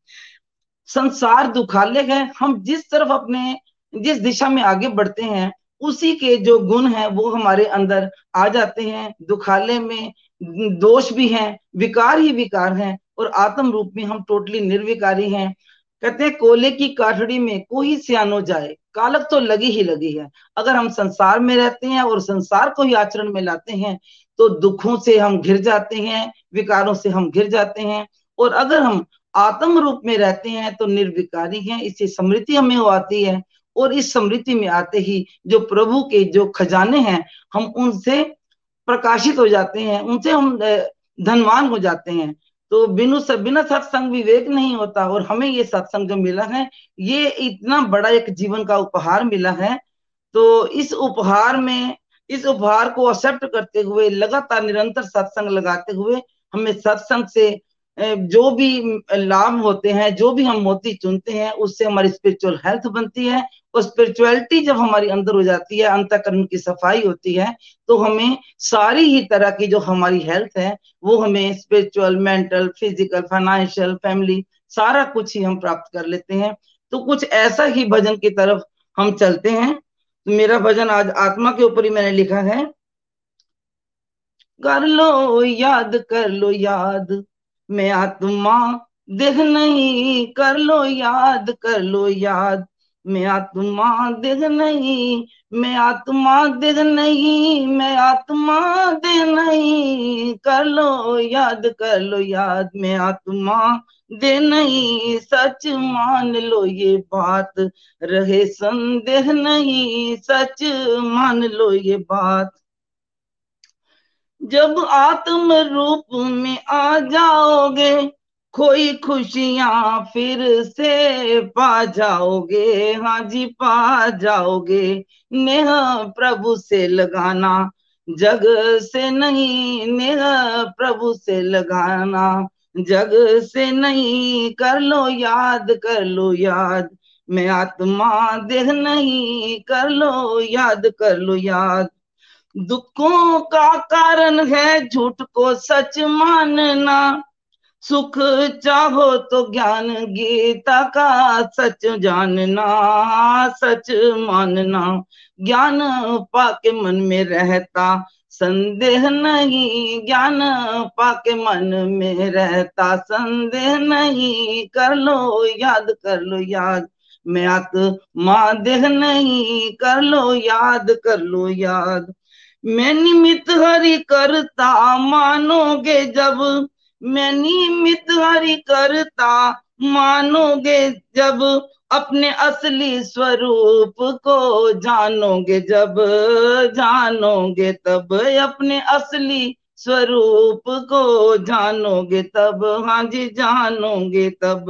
संसार दुखालय है। हम जिस तरफ़ अपने, जिस दिशा में आगे बढ़ते हैं, उसी के जो गुण हैं, वो हमारे अंदर आ जाते हैं। दुखालय में दोष भी हैं, विकार ही विकार हैं। और आत्म रूप में हम टोटली निर्विकारी हैं। कहते हैं, कोले की काठड़ी में कोई सियानो जाए कालक तो लगी ही लगी है। अगर हम संसार में रहते हैं और संसार को ही आचरण में लाते हैं तो दुखों से हम घिर जाते हैं, विकारों से हम घिर जाते हैं। और अगर हम आत्म रूप में रहते हैं तो निर्विकारी हैं। इससे समृद्धि हमें हो आती है और इस समृद्धि में आते ही जो प्रभु के जो खजाने हैं, हम उनसे प्रकाशित हो जाते हैं, उनसे हम धनवान हो जाते हैं। तो बिनु बिना सत्संग विवेक नहीं होता और हमें ये सत्संग जो मिला है, ये इतना बड़ा एक जीवन का उपहार मिला है। तो इस उपहार में, इस उपहार को एक्सेप्ट करते हुए, लगातार निरंतर सत्संग लगाते हुए, हमें सत्संग से जो भी लाभ होते हैं, जो भी हम मोती चुनते हैं, उससे हमारी स्पिरिचुअल हेल्थ बनती है और स्पिरिचुअलिटी जब हमारी अंदर हो जाती है, अंतकरण की सफ़ाई होती है तो हमें सारी ही तरह की जो हमारी हेल्थ है, वो हमें spiritual mental physical financial family सारा कुछ ही हम प्राप्त कर लेते हैं। तो कुछ ऐसा ही भजन की तरफ़ हम चलते हैं। तो मेरा भजन आज आत्मा के ऊपर ही मैंने लिखा है। कर लो याद, कर लो याद मैं आत्मा देह नहीं कर लो याद, कर लो याद। मैं आत्मा देह नहीं, मैं आत्मा देह नहीं, मैं आत्मा देह नहीं। कर लो याद, कर लो याद। मैं आत्मा दे नहीं, सच मान लो ये बात। रहे संदेह नहीं, सच मान लो ये बात। जब आत्म रूप में आ जाओगे खोई खुशियाँ फिर से पा जाओगे। हाँ जी, पा जाओगे। नेह प्रभु से लगाना, जग से नहीं, नेह प्रभु से लगाना। जग से नहीं, कर लो याद, कर लो याद। मैं आत्मा, देह नहीं, कर लो याद, कर लो याद। दुखों का कारण है झूठ को सच मानना। सुख चाहो तो ज्ञान गीता का सच जानना, सच मानना। ज्ञान पाके मन में रहता, संदेह नहीं। ज्ञान पाके मन में रहता, संदेह नहीं। कर लो, याद कर लो, याद। मैं आत्मा देह नहीं। कर लो, याद कर लो, याद। मैं निमित हरि करता मानोगे जब। मैं निमित हरि करता मानोगे जब। अपने असली स्वरूप को जानोगे जब, जानोगे तब। अपने असली स्वरूप को जानोगे तब। हाँ जी, जानोगे तब।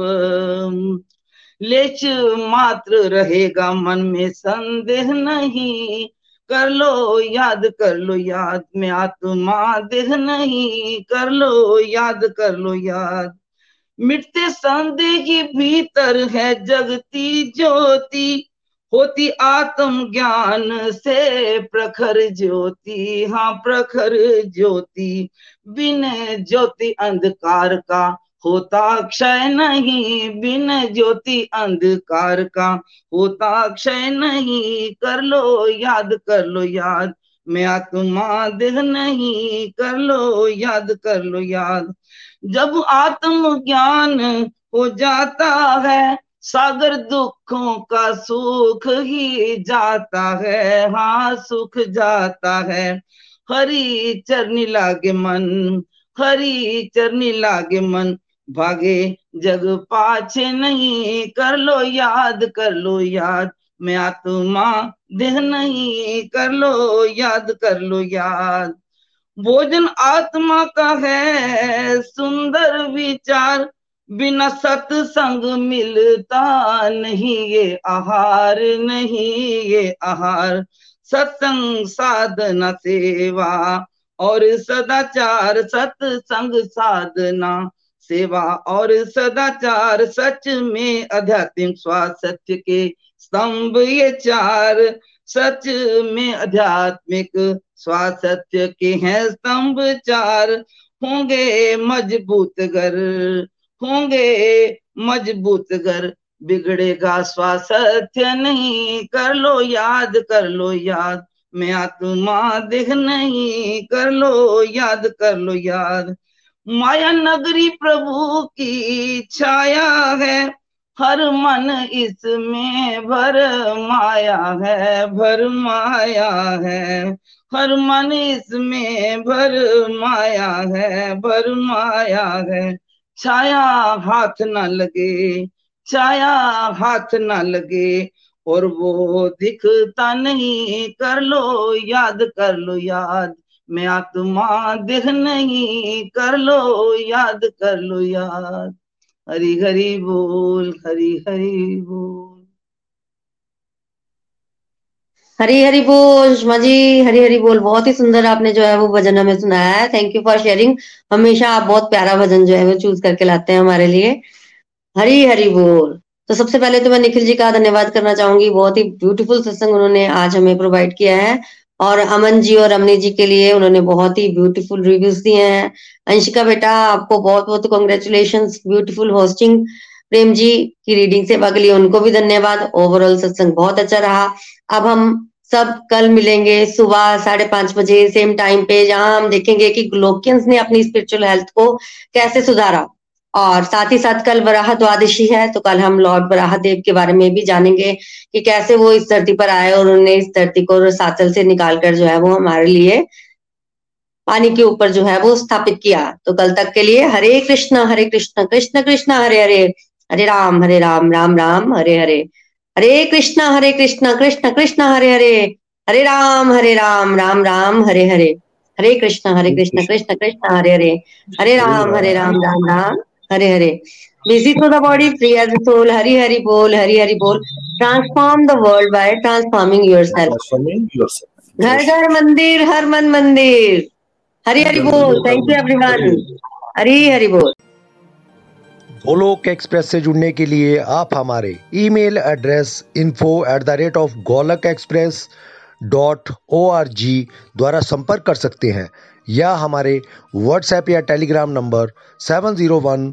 लेच मात्र रहेगा मन में संदेह नहीं। कर लो, याद कर लो, याद में आत्मा देह नहीं। कर लो, याद कर लो, याद। मिटते संदेह भीतर है जगती ज्योति। होती आत्म ज्ञान से प्रखर ज्योति। हाँ प्रखर ज्योति। बिन ज्योति अंधकार का होता क्षय नहीं बिन ज्योति अंधकार का। होता क्षय नहीं, कर लो याद, कर लो याद। मैं आत्मा देह नहीं, कर लो याद, कर लो याद। जब आत्म ज्ञान हो जाता है, सागर दुखों का सुख ही जाता है। हाँ सुख जाता है। हरी चरनी लागे मन, हरी चरनी लागे मन। भागे, जग पाछे नहीं, कर लो याद, कर लो याद। मैं आत्मा, देह नहीं, कर लो याद, कर लो याद। भोजन आत्मा का है, सुंदर विचार। बिना सत्संग मिलता नहीं ये आहार, नहीं ये आहार। सत्संग साधना सेवा, और सदाचार सत्संग साधना। सेवा और सदाचार, सच में आध्यात्मिक स्वास्थ्य के स्तंभ ये चार। सच में आध्यात्मिक स्वास्थ्य के हैं स्तंभ चार। होंगे मज़बूत घर, होंगे मज़बूत घर। बिगड़ेगा स्वास्थ्य नहीं, कर लो याद, कर लो याद। मैं आत्मा देख नहीं, कर लो याद, कर लो याद। माया नगरी प्रभु की छाया है, हर मन इसमें भर माया है, भर माया है, हर मन इसमें भर माया है, भर माया है। छाया हाथ न लगे, छाया हाथ न लगे, और वो दिखता नहीं, कर लो, याद कर लो, याद मैं आत्मा देह नहीं कर लो, याद कर लो याद। हरी हरी बोल हरी हरी बोल। हरी हरी बोल, सुषमा जी हरी हरी बोल। बहुत ही सुंदर आपने जो है वो भजन हमें सुनाया है। थैंक यू फॉर शेयरिंग हमेशा आप बहुत प्यारा भजन जो है वो चूज़ करके लाते हैं हमारे लिए। हरी हरी बोल। तो सबसे पहले तो मैं निखिल जी का धन्यवाद करना चाहूँगी। बहुत ही ब्यूटीफुल सत्संग उन्होंने आज हमें प्रोवाइड किया है। और अमन जी और अमनी जी के लिए उन्होंने बहुत ही ब्यूटीफुल रिव्यूज़ दिए हैं। अंशिका बेटा, आपको बहुत बहुत congratulation beautiful hosting Prem ji की रीडिंग सेवा के लिए उनको भी धन्यवाद। ओवरऑल सत्संग बहुत अच्छा रहा। अब हम सब कल मिलेंगे सुबह साढ़े पाँच बजे सेम टाइम पे, जहाँ हम देखेंगे कि ग्लोकियंस ने अपनी स्पिरिचुअल हेल्थ को कैसे सुधारा। और साथ ही साथ कल वराह द्वादशी है तो कल हम लॉर्ड वराह देव के बारे में भी जानेंगे कि कैसे वो इस धरती पर आए और उन्होंने इस धरती को साचल से निकालकर जो है वो हमारे लिए पानी के ऊपर जो है वो स्थापित किया। तो कल तक के लिए हरे कृष्ण हरे कृष्ण कृष्ण कृष्ण हरे हरे हरे राम हरे राम राम राम हरे हरे हरे कृष्ण हरे कृष्ण कृष्ण कृष्ण हरे हरे हरे राम हरे राम राम राम हरे हरे हरे कृष्ण हरे कृष्ण कृष्ण कृष्ण हरे हरे हरे राम हरे Ram Ram Ram. Hare Hare. Busy through the body free as a soul hari hari bol hari hari bol transform the world by transforming yourself Transforming yourself. घर घर मंदिर हर मन मंदिर। हरी हरी बोल। Thank you everyone Hari Hari बोल। गोलोक एक्सप्रेस से जुड़ने के लिए आप हमारे email address info at the rate of Golok Express dot O R G द्वारा संपर्क कर सकते हैं या हमारे व्हाट्सएप या Telegram number seven zero one